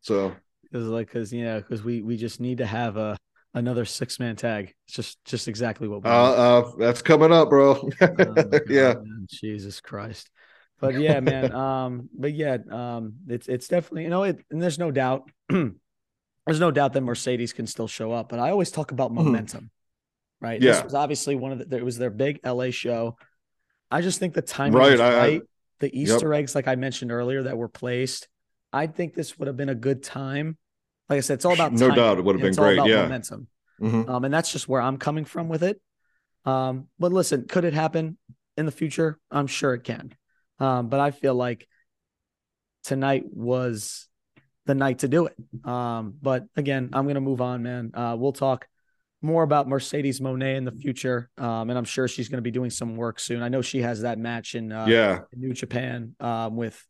So because like because you know because we we just need to have a another six man tag. It's just just exactly what we. Uh, uh that's coming up, bro. oh, [LAUGHS] God, yeah. Man. Jesus Christ. But yeah, man. um, but yeah, um, it's it's definitely you know it, and there's no doubt. [CLEARS THROAT] there's no doubt that Mercedes can still show up, but I always talk about mm-hmm. momentum, right? Yeah. This was obviously one of the. It was their big LA show. I just think the timing right, I, right. I, the Easter yep. eggs, like I mentioned earlier, that were placed. I think this would have been a good time like I said, it's all about no doubt it would have been great. yeah, momentum. Mm-hmm. Um, and that's just where I'm coming from with it. Um, but listen, could it happen in the future? I'm sure it can. Um, but I feel like tonight was the night to do it. Um, but again, I'm gonna move on, man. Uh, we'll talk more about Mercedes Moné in the future. Um, and I'm sure she's going to be doing some work soon. I know she has that match in, uh, yeah. in New Japan um, with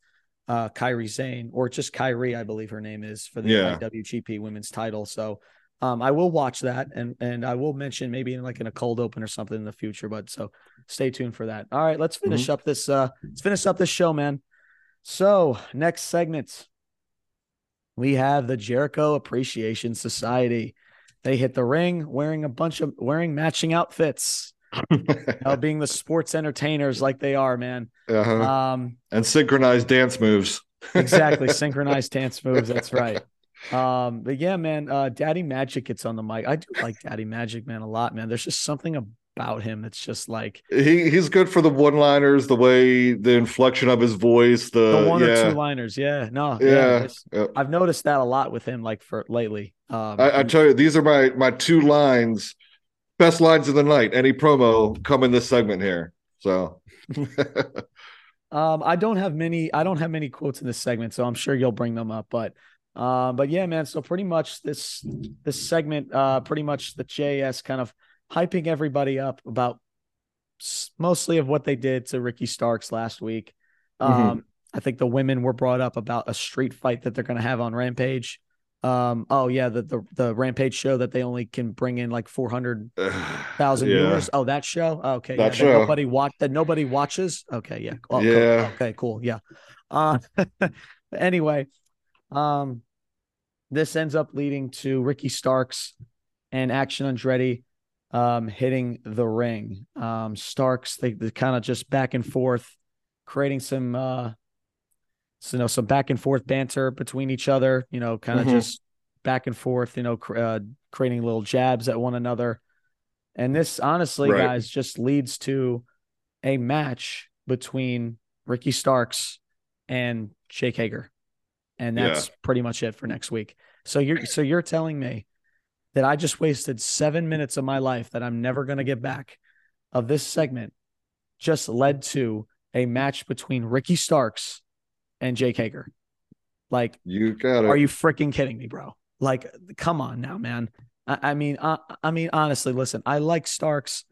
uh, Kairi Sane, or just Kyrie, I believe her name is for the yeah. WGP Women's Title. So um, I will watch that, and and I will mention maybe in like in a cold open or something in the future. But so stay tuned for that. All right, let's finish mm-hmm. up this. Uh, let's finish up this show, man. So next segment, we have the Jericho Appreciation Society. They hit the ring wearing a bunch of wearing matching outfits you know, being the sports entertainers like they are, man. Uh-huh. Um, and synchronized dance moves. exactly, [LAUGHS] synchronized dance moves. That's right. Um, but yeah, man, uh, Daddy Magic gets on the mic. I do like Daddy Magic, man, a lot, man. There's just something about him that's just like he he's good for the one liners, the way the inflection of his voice, the, the one yeah. or two liners. Yeah, no, yeah, yeah. I've noticed that a lot with him, like for lately. Um, I, I tell you, these are my my two lines best lines of the night. Any promo come in this segment here. So [LAUGHS] um I don't have many I don't have many quotes in this segment, so I'm sure you'll bring them up. But um, but yeah, man. So pretty much this this segment, uh pretty much the JS kind of hyping everybody up about mostly of what they did to Ricky Starks last week. Mm-hmm. Um, mm-hmm. I think the women were brought up about a street fight that they're going to have on Rampage. Um, oh yeah, the, the the Rampage show that they only can bring in like [SIGHS] four hundred thousand yeah. viewers. Oh, that show. okay, that yeah, show. That nobody watch that nobody watches. Okay, yeah. Oh, yeah. Cool. Okay, cool. Yeah. Uh, [LAUGHS] anyway, um, this ends up leading to Ricky Starks and Action Andretti um hitting the ring. Um, Starks they, they kind of just back and forth, creating some uh so, you know, some back and forth banter between each other, you know, kind of mm-hmm. just back and forth, you know, uh, creating little jabs at one another. And this, honestly, right. guys, just leads to a match between Ricky Starks and Jake Hager. And that's yeah. pretty much it for next week. So you're so you're telling me that I just wasted seven minutes of my life that I'm never gonna get back of this segment just led to a match between Ricky Starks and Jake Hager. Like, you got it. Are you freaking kidding me, bro? Like, come on now, man. I, I mean, I, I mean, honestly, listen, I like Starks.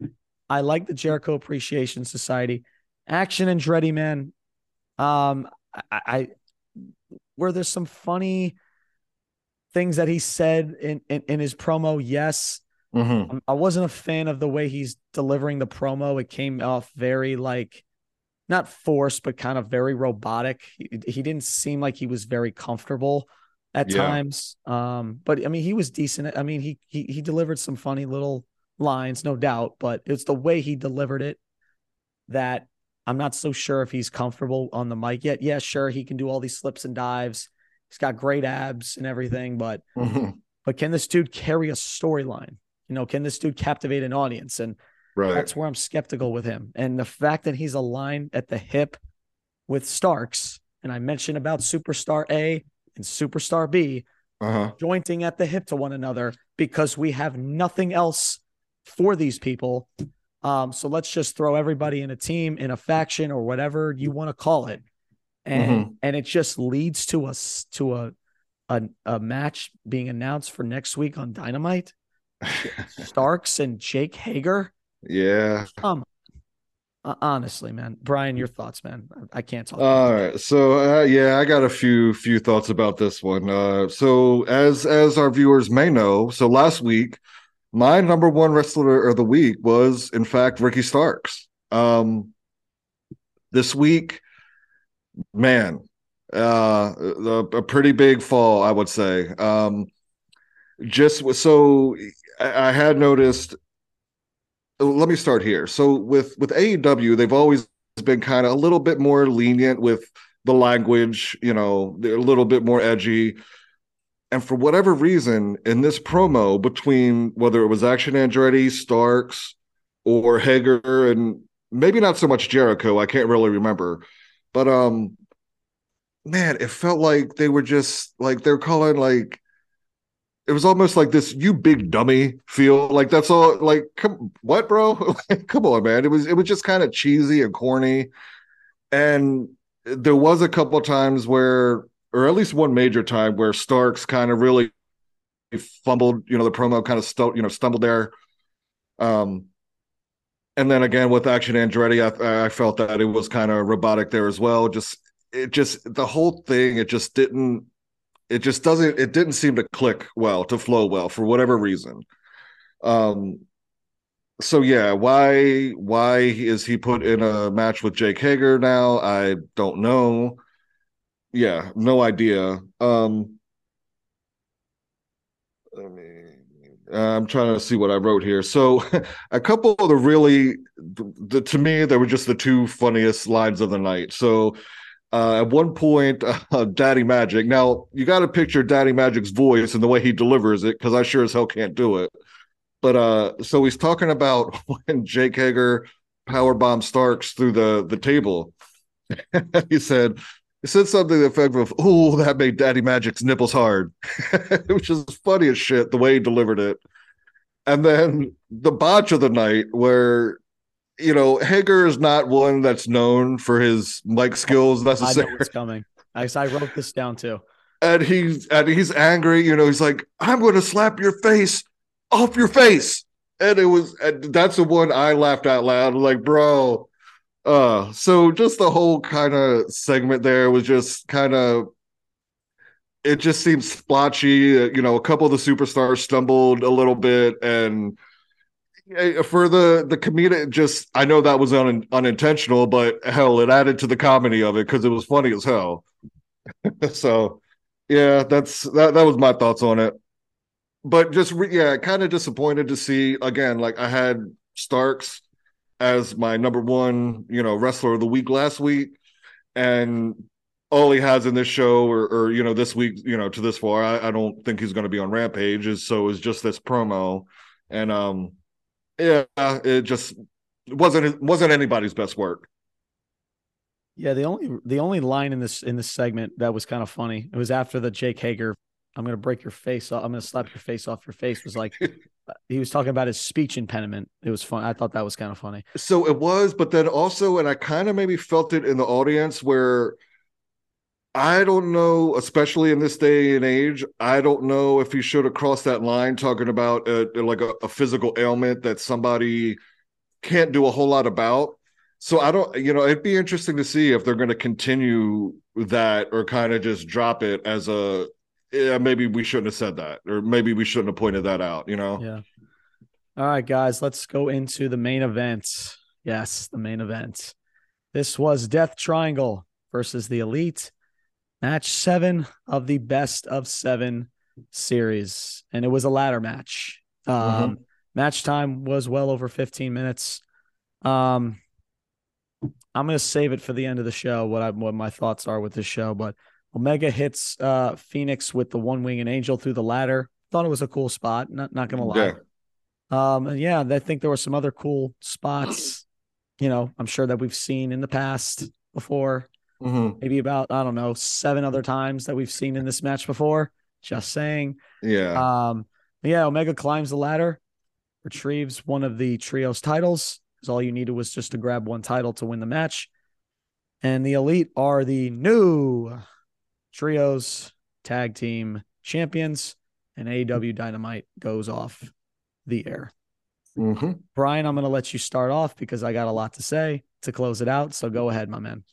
I like the Jericho Appreciation Society. Action Andretti, man. Um, I, I were there some funny things that he said in in, in his promo? Yes. Mm-hmm. Um, I wasn't a fan of the way he's delivering the promo. It came off very like not forced, but kind of very robotic. He, he didn't seem like he was very comfortable at yeah. times. Um, but I mean, he was decent. I mean, he he he delivered some funny little lines, no doubt. But it's the way he delivered it that I'm not so sure if he's comfortable on the mic yet. Yeah, sure, he can do all these slips and dives. He's got great abs and everything, but mm-hmm. but can this dude carry a storyline? You know, can this dude captivate an audience? And right. that's where I'm skeptical with him. And the fact that he's aligned at the hip with Starks, and I mentioned about Superstar A and Superstar B uh-huh. jointing at the hip to one another because we have nothing else for these people. Um, so let's just throw everybody in a team, in a faction, or whatever you want to call it, and mm-hmm. and it just leads to us to a, a a match being announced for next week on Dynamite. [LAUGHS] Starks and Jake Hager. Yeah. Um, uh, honestly, man, Brian, your thoughts, man. I can't talk. All right, so uh, yeah, I got a few few thoughts about this one. Uh, so as as our viewers may know, so last week my number one wrestler of the week was in fact Ricky Starks. Um, this week, man, uh, a, a pretty big fall, I would say. Um, just so I, I had noticed. Let me start here. So with with AEW, they've always been kind of a little bit more lenient with the language. You know, they're a little bit more edgy. And for whatever reason, in this promo between whether it was Action Andretti, Starks, or Hager, and maybe not so much Jericho, I can't really remember. But um man, it felt like they were just like they're calling like it was almost like this you big dummy feel like that's all like come what bro [LAUGHS] come on man it was it was just kind of cheesy and corny and there was a couple times where or at least one major time where Starks kind of really fumbled, you know, the promo kind of stu- you know, stumbled there. Um, and then again with Action Andretti, I, I felt that it was kind of robotic there as well. Just it just the whole thing, it just didn't, it just doesn't, it didn't seem to click well, to flow well for whatever reason. Um, so yeah, why why is he put in a match with Jake Hager now? I don't know yeah, no idea. Um, I'm trying to see what I wrote here. So, [LAUGHS] a couple of the really, the, to me, they were just the two funniest lines of the night. So, uh, at one point, [LAUGHS] uh, Daddy Magic. Now, you got to picture Daddy Magic's voice and the way he delivers it, because I sure as hell can't do it. But uh, so he's talking about [LAUGHS] when Jake Hager power bomb Starks through the the table. [LAUGHS] he said, he said something to the effect of, "Oh, that made Daddy Magic's nipples hard," which is funny as shit the way he delivered it. And then the botch of the night, where you know Hager is not one that's known for his mic skills necessarily. I know what's coming. I, I wrote this down too. And he's and he's angry. You know, he's like, "I'm going to slap your face off your face." And it was and that's the one I laughed out loud. I'm like, bro, uh, so just the whole kind of segment there was just kind of it just seems splotchy. You know, a couple of the superstars stumbled a little bit, and for the the comedic, just I know that was un, unintentional, but hell, it added to the comedy of it because it was funny as hell. [LAUGHS] so, yeah, that's that. That was my thoughts on it. But just yeah, kind of disappointed to see again. Like I had Starks as my number one, you know, wrestler of the week last week, and all he has in this show or, or you know this week, you know, to this far, I, I don't think he's going to be on Rampage. Is so is just this promo, and um, yeah, it just wasn't it wasn't anybody's best work. Yeah, the only the only line in this in this segment that was kind of funny. It was after the Jake Hager, "I'm going to break your face off. I'm going to slap your face off your face." Was like, [LAUGHS] uh, he was talking about his speech impediment. It was fun. I thought that was kind of funny. So it was, but then also, and I kind of maybe felt it in the audience where I don't know, especially in this day and age, I don't know if he should have crossed that line talking about a, like a, a physical ailment that somebody can't do a whole lot about. So I don't, you know, it'd be interesting to see if they're going to continue that or kind of just drop it as a, yeah, maybe we shouldn't have said that, or maybe we shouldn't have pointed that out, you know? Yeah. All right, guys, let's go into the main event. Yes, the main event. This was Death Triangle versus the Elite, match seven of the best of seven series. And it was a ladder match. Um, mm-hmm. Match time was well over 15 minutes. Um, I'm gonna save it for the end of the show. What I what my thoughts are with this show, but Omega hits uh, Fénix with the One-Winged Angel through the ladder. Thought it was a cool spot. Not not gonna lie. Yeah. Um, yeah, I think there were some other cool spots. You know, I'm sure that we've seen in the past before. Mm-hmm. Maybe about I don't know seven other times that we've seen in this match before. Just saying. Yeah. Um. Yeah. Omega climbs the ladder, retrieves one of the trios titles. Because all you needed was just to grab one title to win the match. And the Elite are the new trios tag team champions, and AEW Dynamite goes off the air. Mm-hmm. Brian, I'm going to let you start off because I got a lot to say to close it out. So go ahead, my man.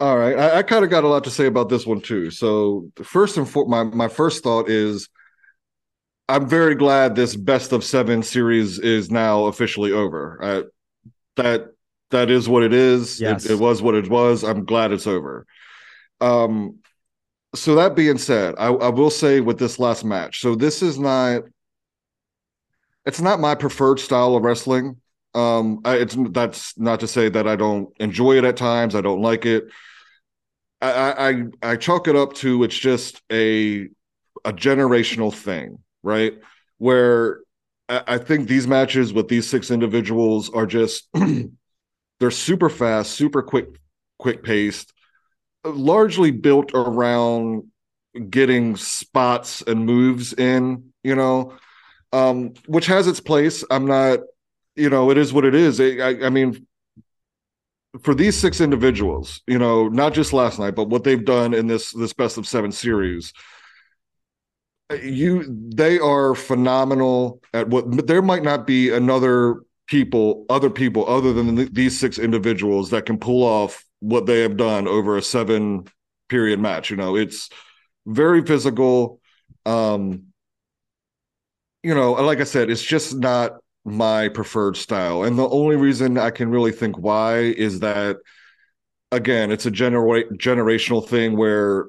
All right, I, I kind of got a lot to say about this one too. So first and foremost, my my first thought is, I'm very glad this best of seven series is now officially over. I, that that is what it is. Yes. It, it was what it was. I'm glad it's over. Um, so that being said, I, I will say with this last match, so this is not it's not my preferred style of wrestling. Um, I, it's that's not to say that I don't enjoy it at times. I don't like it. I, I I chalk it up to it's just a a generational thing, right? Where I, I think these matches with these six individuals are just [CLEARS THROAT] they're super fast, super quick, quick paced largely built around getting spots and moves in, you know, um, which has its place. I'm not, you know, it is what it is. I, I mean, for these six individuals, you know, not just last night, but what they've done in this this best of seven series, you they are phenomenal at what. There might not be another people, other people other than these six individuals that can pull off what they have done over a seven period match. You know, it's very physical. Um, you know, like I said, it's just not my preferred style. And the only reason I can really think why is that again, it's a genera- generational thing where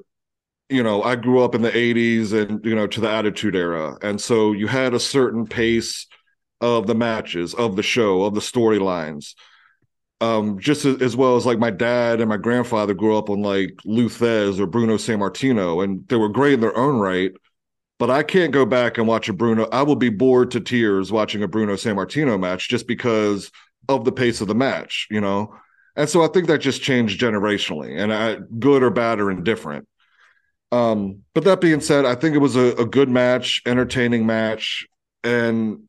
you know, I grew up in the 80s and you know to the attitude era. And so you had a certain pace of the matches, of the show, of the storylines um, just as, as, well as like my dad and my grandfather grew up on like Lou Thesz or Bruno Sammartino, and they were great in their own right. But I can't go back and watch a Bruno. I will be bored to tears watching a Bruno Sammartino match just because of the pace of the match, you know. And so I think that just changed generationally, and I, good or bad or indifferent. Um, but that being said, I think it was a, a good match, entertaining match, and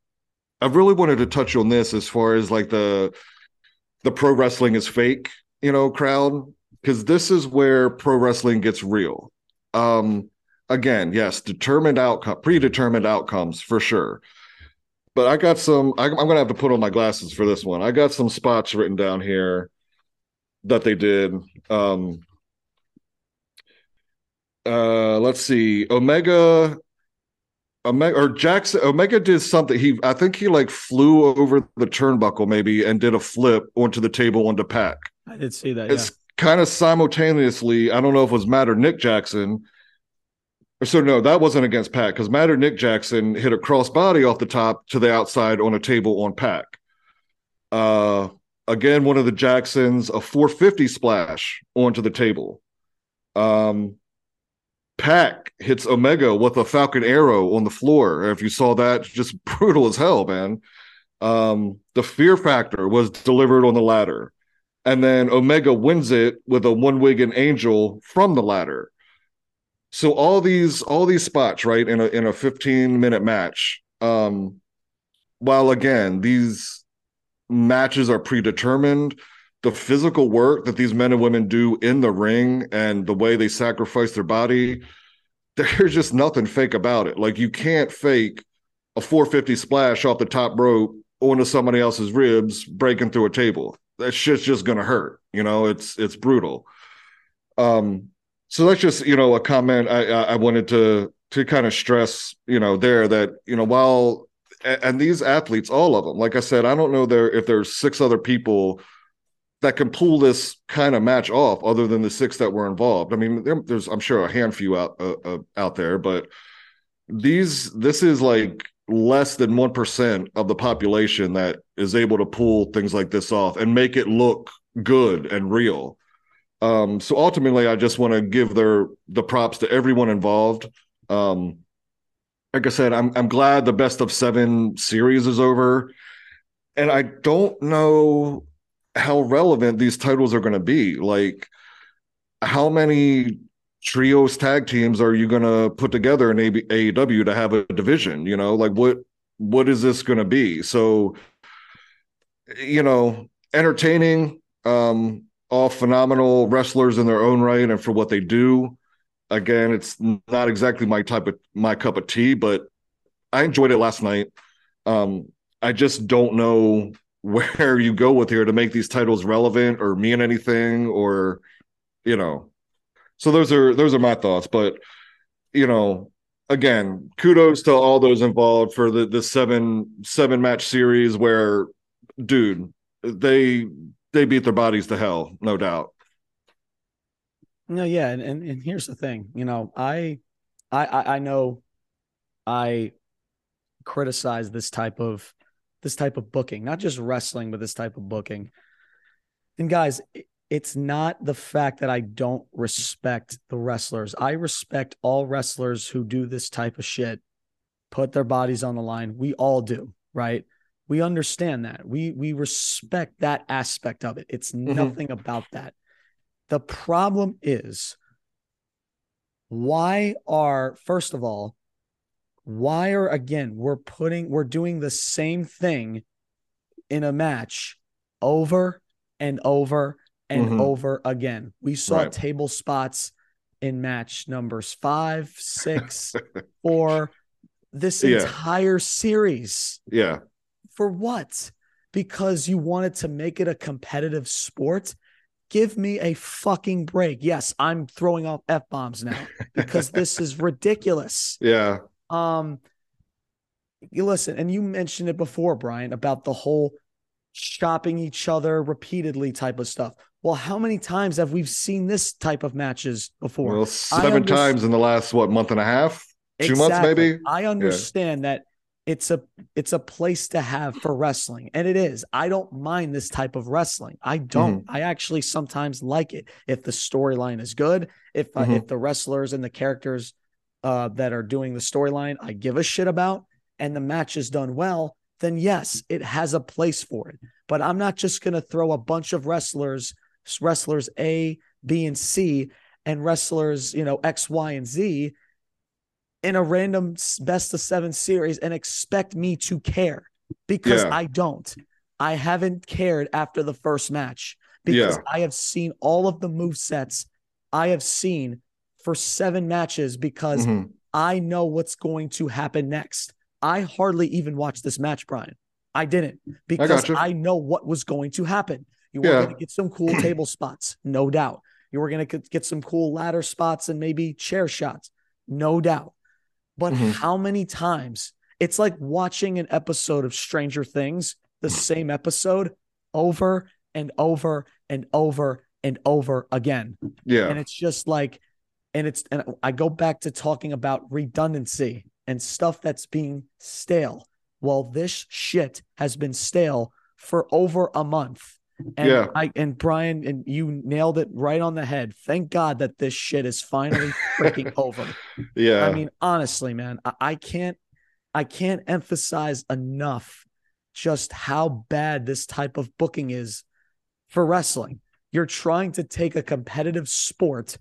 I really wanted to touch on this as far as like the the pro wrestling is fake, you know, crowd, because this is where pro wrestling gets real. Um, again, yes, determined outcome, predetermined outcomes for sure. But I got some. I, I'm going to have to put on my glasses for this one. I got some spots written down here that they did. Um, uh, let's see. Omega Omega or Jackson Omega did something. He I think he like flew over the turnbuckle maybe and did a flip onto the table onto Pac. I did see that. It's yeah. kind of simultaneously. I don't know if it was Matt or Nick Jackson. So no, that wasn't against Pac because Matt or Nick Jackson hit a crossbody off the top to the outside on a table on Pac. Uh, again, one of the Jacksons a 450 splash onto the table. Um, Pac hits Omega with a Falcon Arrow on the floor. If you saw that, just [LAUGHS] brutal as hell, man. Um, the fear factor was delivered on the ladder. And then Omega wins it with a One-Winged Angel from the ladder. So all these all these spots, right, in a in a 15 minute match, um, while again, these matches are predetermined, the physical work that these men and women do in the ring and the way they sacrifice their body, there's just nothing fake about it. Like you can't fake a 450 splash off the top rope onto somebody else's ribs breaking through a table. That shit's just gonna hurt. You know, it's it's brutal. Um, so that's just you know a comment I I wanted to to kind of stress you know there that you know while and these athletes all of them like I said I don't know there if there's six other people that can pull this kind of match off other than the six that were involved. I mean there, there's I'm sure a handful out uh, uh, out there but these this is like less than 1% of the population that is able to pull things like this off and make it look good and real. Um, so ultimately, I just want to give their the props to everyone involved. Um, like I said, I'm I'm glad the best of seven series is over, and I don't know how relevant these titles are going to be. Like, how many trios tag teams are you going to put together in AEW to have a division? You know, like what what is this going to be? So, you know, entertaining. Um, all phenomenal wrestlers in their own right and for what they do. Again, it's not exactly my type of my cup of tea, but I enjoyed it last night. Um, I just don't know [LAUGHS] where you go with here to make these titles relevant or mean anything or you know. So those are those are my thoughts, but you know, again, kudos to all those involved for the the seven seven match series where dude, they they beat their bodies to hell, no doubt. No, yeah, and, and and here's the thing, you know, I I I know I criticize this type of this type of booking, not just wrestling, but this type of booking. And guys, it's not the fact that I don't respect the wrestlers. I respect all wrestlers who do this type of shit, put their bodies on the line. We all do, right? We understand that. We we respect that aspect of it. It's mm-hmm. nothing about that. The problem is why are first of all why are again we're putting we're doing the same thing in a match over and over and mm-hmm. over again. We saw right. table spots in match numbers five, six, [LAUGHS] four, this yeah. entire series. Yeah. For what? Because you wanted to make it a competitive sport? Give me a fucking break. Yes, I'm throwing off F bombs now because this is [LAUGHS] ridiculous. Yeah. Um, you listen, and you mentioned it before, Brian, about the whole shopping each other repeatedly type of stuff. Well, how many times have we seen this type of matches before? Well, seven times in the last what month and a half, two exactly. months maybe. I understand yeah. that it's a it's a place to have for wrestling and it is. I don't mind this type of wrestling. I don't. Mm-hmm. i actually sometimes like it if the storyline is good. If uh, mm-hmm. if the wrestlers and the characters uh, that are doing the storyline i give a shit about and the match is done well then yes it has a place for it. But i'm not just going to throw a bunch of wrestlers wrestlers a b and c and wrestlers you know x y and z in a random best of seven series and expect me to care because yeah. I don't. I haven't cared after the first match because yeah. I have seen all of the move sets I have seen for seven matches because mm-hmm. I know what's going to happen next. I hardly even watched this match, Brian. I didn't because I, I know what was going to happen. You were yeah. going to get some cool [CLEARS THROAT] table spots, no doubt. You were going to get some cool ladder spots and maybe chair shots, no doubt. But mm-hmm. how many times? It's like watching an episode of Stranger Things, the same episode over and over and over and over again. Yeah. And it's just like, and it's, and I go back to talking about redundancy and stuff that's being stale. Well, this shit has been stale for over a month. And yeah. I and Brian and you nailed it right on the head. Thank God that this shit is finally freaking [LAUGHS] over. Yeah. I mean, honestly, man, I, I can't I can't emphasize enough just how bad this type of booking is for wrestling. You're trying to take a competitive sport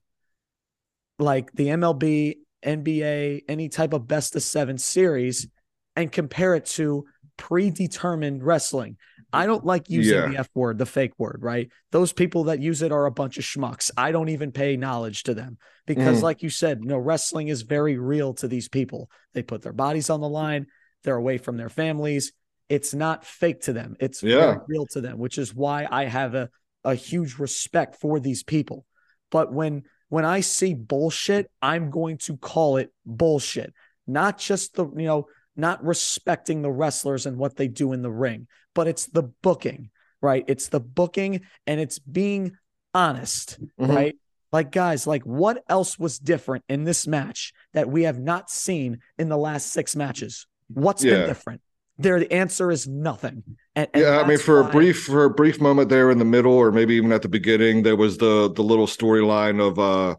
like the MLB, NBA, any type of best of seven series and compare it to predetermined wrestling. I don't like using Yeah. the F word, the fake word, right? Those people that use it are a bunch of schmucks. I don't even pay knowledge to them because, Mm. like you said, you know, wrestling is very real to these people. They put their bodies on the line, they're away from their families. It's not fake to them, it's Yeah. real to them, which is why I have a, a huge respect for these people. But when when I see bullshit, I'm going to call it bullshit. Not just the, you know, not respecting the wrestlers and what they do in the ring, but it's the booking, right? It's the booking and it's being honest, Mhm. right? Like, guys, like what else was different in this match that we have not seen in the last six matches? What's Yeah. been different? There, the answer is nothing. And, and yeah, I mean, for why- a brief for a brief moment there in the middle, or maybe even at the beginning, there was the the little storyline of uh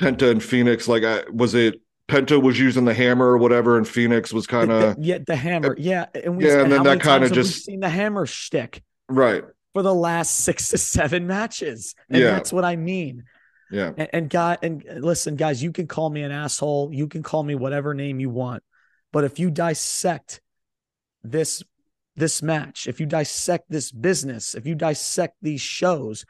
Penta and Fénix. Like, I, was it Penta was using the hammer or whatever, and Fénix was kind of yeah, the hammer, yeah, and we, yeah, and and then that have we just- seen the hammer shtick right. for the last six to seven matches, and Yeah. that's what I mean. Yeah, And, and guy, and uh, listen, guys, you can call me an asshole. You can call me whatever name you want. But if you dissect this this match, if you dissect this business, if you dissect these shows,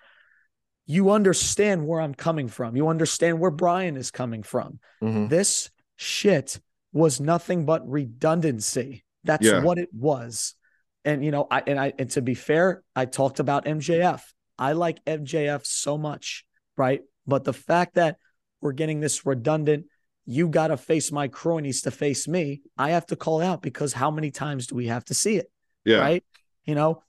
you understand where I'm coming from. You understand where Brian is coming from. Mhm. This shit was nothing but redundancy. That's Yeah. what it was. And you know, I and I and to be fair, I talked about MJF. I like MJF so much, right? But the fact that we're getting this redundant, you got to face my cronies to face me. I have to call out because how many times do we have to see it? yeah, right? You know,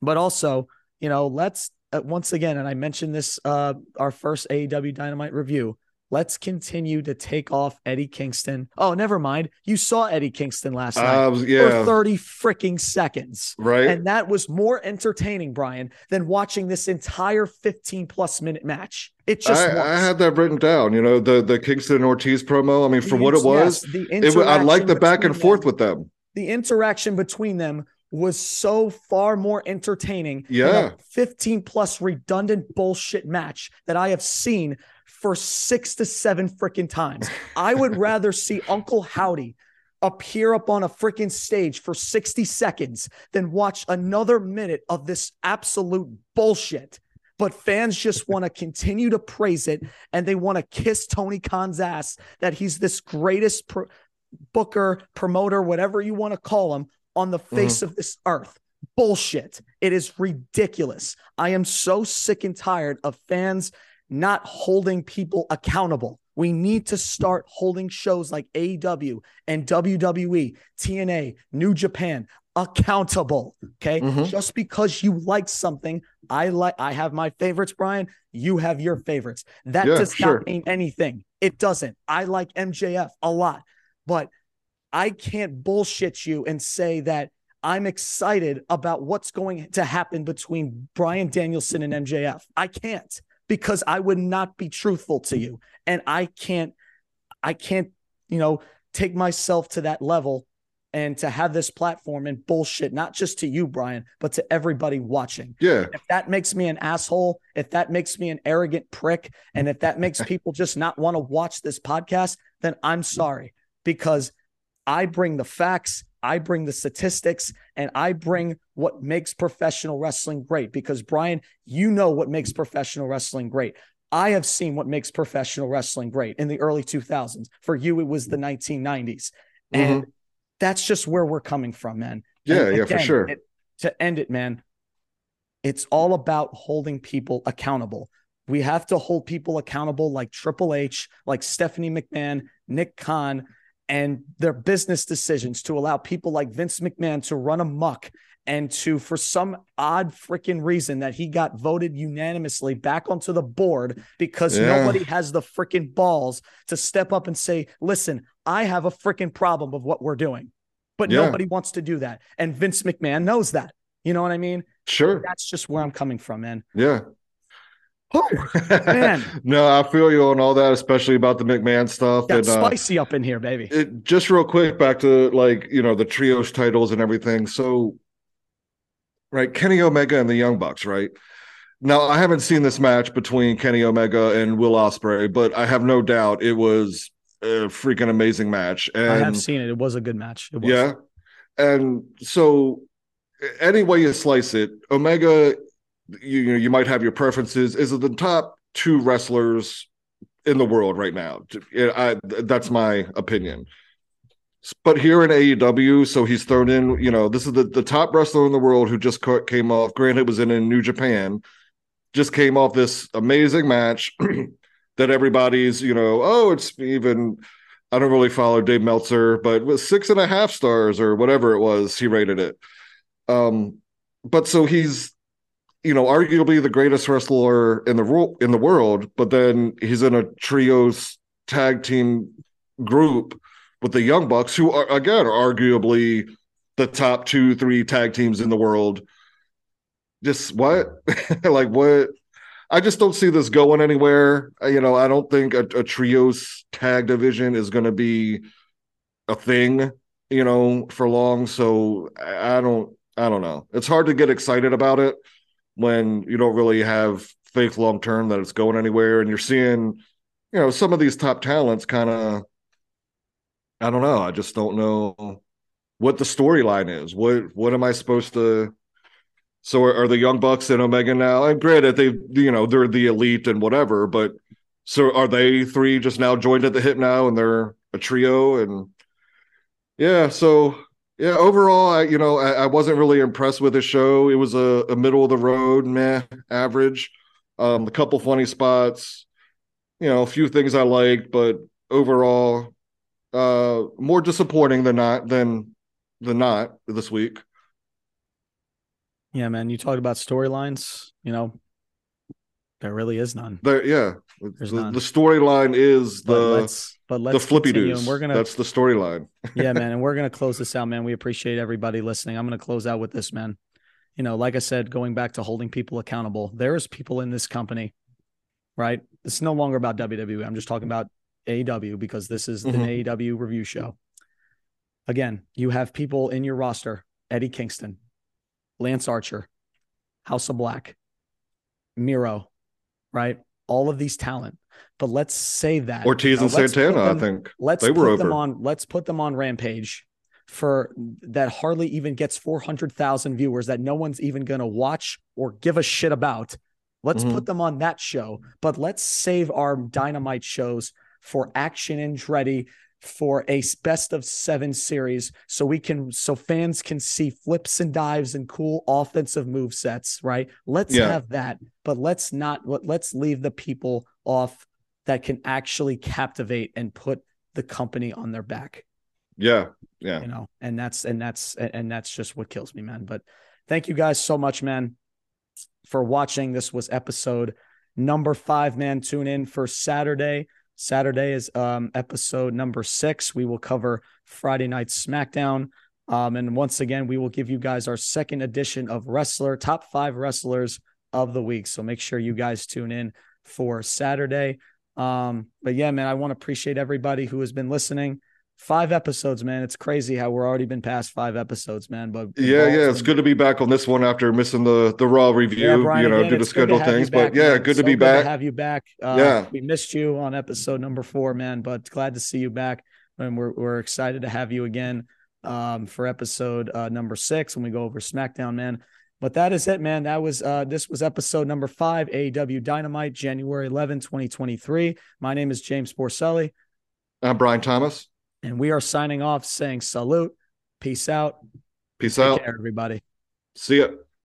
but also, you know, let's uh, once again, and I mentioned this uh our first AEW Dynamite review. Let's continue to take off Eddie Kingston. Oh, never mind. You saw Eddie Kingston last night I was for 30 freaking seconds. right. And that was more entertaining, Brian, than watching this entire 15 plus minute match. It just I. I had that written down. You know, the the Kingston Ortiz promo. I mean, for The what it was, yes, the it, I like the back and forth them- with them. the interaction between them was so far more entertaining Yeah. a 15 plus redundant bullshit match that I have seen for six to seven freaking times. I would [LAUGHS] rather see Uncle Howdy appear up on a freaking stage for 60 seconds than watch another minute of this absolute bullshit. But fans just [LAUGHS] want to continue to praise it and they want to kiss Tony Khan's ass that he's this greatest pro- booker, promoter, whatever you want to call him on the face of this earth. Bullshit. It is ridiculous. I am so sick and tired of fans not holding people accountable. We need to start holding shows like AEW and WWE, TNA, New Japan accountable. Okay. Mhm. Just because you like something, I like, I have my favorites, Brian. You have your favorites. That Yeah, does sure. not mean anything. It doesn't. I like MJF a lot, but I can't bullshit you and say that I'm excited about what's going to happen between Bryan Danielson and MJF. I can't because I would not be truthful to you. And I can't, I can't, you know, take myself to that level and to have this platform and bullshit, not just to you, Brian, but to everybody watching. Yeah, If that makes me an asshole, if that makes me an arrogant prick, and if that makes [LAUGHS] people just not want to watch this podcast, then I'm sorry because I bring the facts, I bring the statistics, and I bring what makes professional wrestling great. Because, Brian, you know what makes professional wrestling great. I have seen what makes professional wrestling great in the early 2000s. For you, it was the 1990s. And that's just where we're coming from, man. Mm-hmm. yeah, And yeah, for sure. it- to end it, man, it's all about holding people accountable. We have to hold people accountable like Triple H, like Stephanie McMahon, Nick Khan, and their business decisions to allow people like Vince McMahon to run amok and to, for some odd freaking reason, that he got voted unanimously back onto the board because Yeah. nobody has the freaking balls to step up and say, listen, I have a freaking problem of what we're doing. But Yeah. nobody wants to do that. And Vince McMahon knows that. You know what I mean? Sure. That's just where I'm coming from, man. Yeah. Man. [LAUGHS] no, I feel you on all that, especially about the McMahon stuff. Got and uh, spicy up in here, baby. it, just real quick, back to like you know the trios titles and everything. So, right, Kenny Omega and the Young Bucks, right? Now, I haven't seen this match between Kenny Omega and Will Ospreay, but I have no doubt it was a freaking amazing match. And I have seen it. It was a good match. It was. yeah. and so any way you slice it, Omega, you, you know, you might have your preferences. Is it the top two wrestlers in the world right now? I, that's my opinion. But here in AEW, so he's thrown in, you know, this is the, the top wrestler in the world who just came off, granted, was in, in New Japan, just came off this amazing match [CLEARS THROAT] that everybody's, you know, oh, it's even, I don't really follow Dave Meltzer, but with six and a half stars or whatever it was, he rated it. Um, but so he's, you know, arguably the greatest wrestler in the ro- in the world, but then he's in a trios tag team group with the Young Bucks, who are again arguably the top two, three tag teams in the world. Just what? [LAUGHS] like what? I just don't see this going anywhere. You know, I don't think a, a trios tag division is going to be a thing, you know, for long. So I don't, I don't know. It's hard to get excited about it when you don't really have faith long term that it's going anywhere, and you're seeing, you know, some of these top talents kind of I don't know. I just don't know what the storyline is. What what am I supposed to? So are, are, the Young Bucks and Omega now? And granted, they you know they're the elite and whatever, but so are they three just now joined at the hip now and they're a trio and yeah. So yeah, overall, I you know I, I wasn't really impressed with the show. It was a, a middle of the road, meh, average. Um, a couple funny spots, you know, a few things I liked, but overall, uh more disappointing than not than than not this week. Yeah, man. You talked about storylines. You know, there really is none. There, yeah. There's the, the storyline is the but let's, the flippy dudes. We're gonna that's the storyline. [LAUGHS] yeah, man. And we're gonna close this out, man. We appreciate everybody listening. I'm gonna close out with this, man. You know, like I said, going back to holding people accountable. There is people in this company, right? It's no longer about WWE. I'm just talking about AEW because this is mm-hmm. an AEW review show. Again, you have people in your roster Eddie Kingston, Lance Archer, House of Black, Miro, right? All of these talent. But let's say that Ortiz and Santana, them, I think let's they put them on. Let's put them on Rampage for that hardly even gets 400,000 viewers that no one's even going to watch or give a shit about. Let's mm-hmm. put them on that show, but let's save our dynamite shows for Action and Andretti for a best of seven series so we can so fans can see flips and dives and cool offensive move sets right? Let's yeah. have that but let's not let's leave the people off that can actually captivate and put the company on their back. Yeah yeah. You know and that's and that's and that's just what kills me man but thank you guys so much man for watching. This was episode number five man. Tune in for saturday Saturday is um, episode number six. We will cover Friday night SmackDown. Um, and once again, we will give you guys our second edition of Wrestler, top five wrestlers of the week. So make sure you guys tune in for Saturday. Um, but yeah, man, I want to appreciate everybody who has been listening five episodes, man. It's crazy how we're already been past five episodes, man. But yeah, yeah, it's good to be back on this one after missing the the raw review. Yeah, Brian, you know, again, due to schedule things. Back, but yeah, man. good to be good back. To have you back. Uh, yeah, we missed you on episode number four, man. But glad to see you back, and we're we're excited to have you again um, for episode uh, number six when we go over SmackDown, man. But that is it, man. That was uh this was episode number five, AEW Dynamite, January 11, 2023. My name is James Borselli. I'm Brian Thomas. And we are signing off saying salute. Peace out. Peace Take out. Care, everybody. See ya.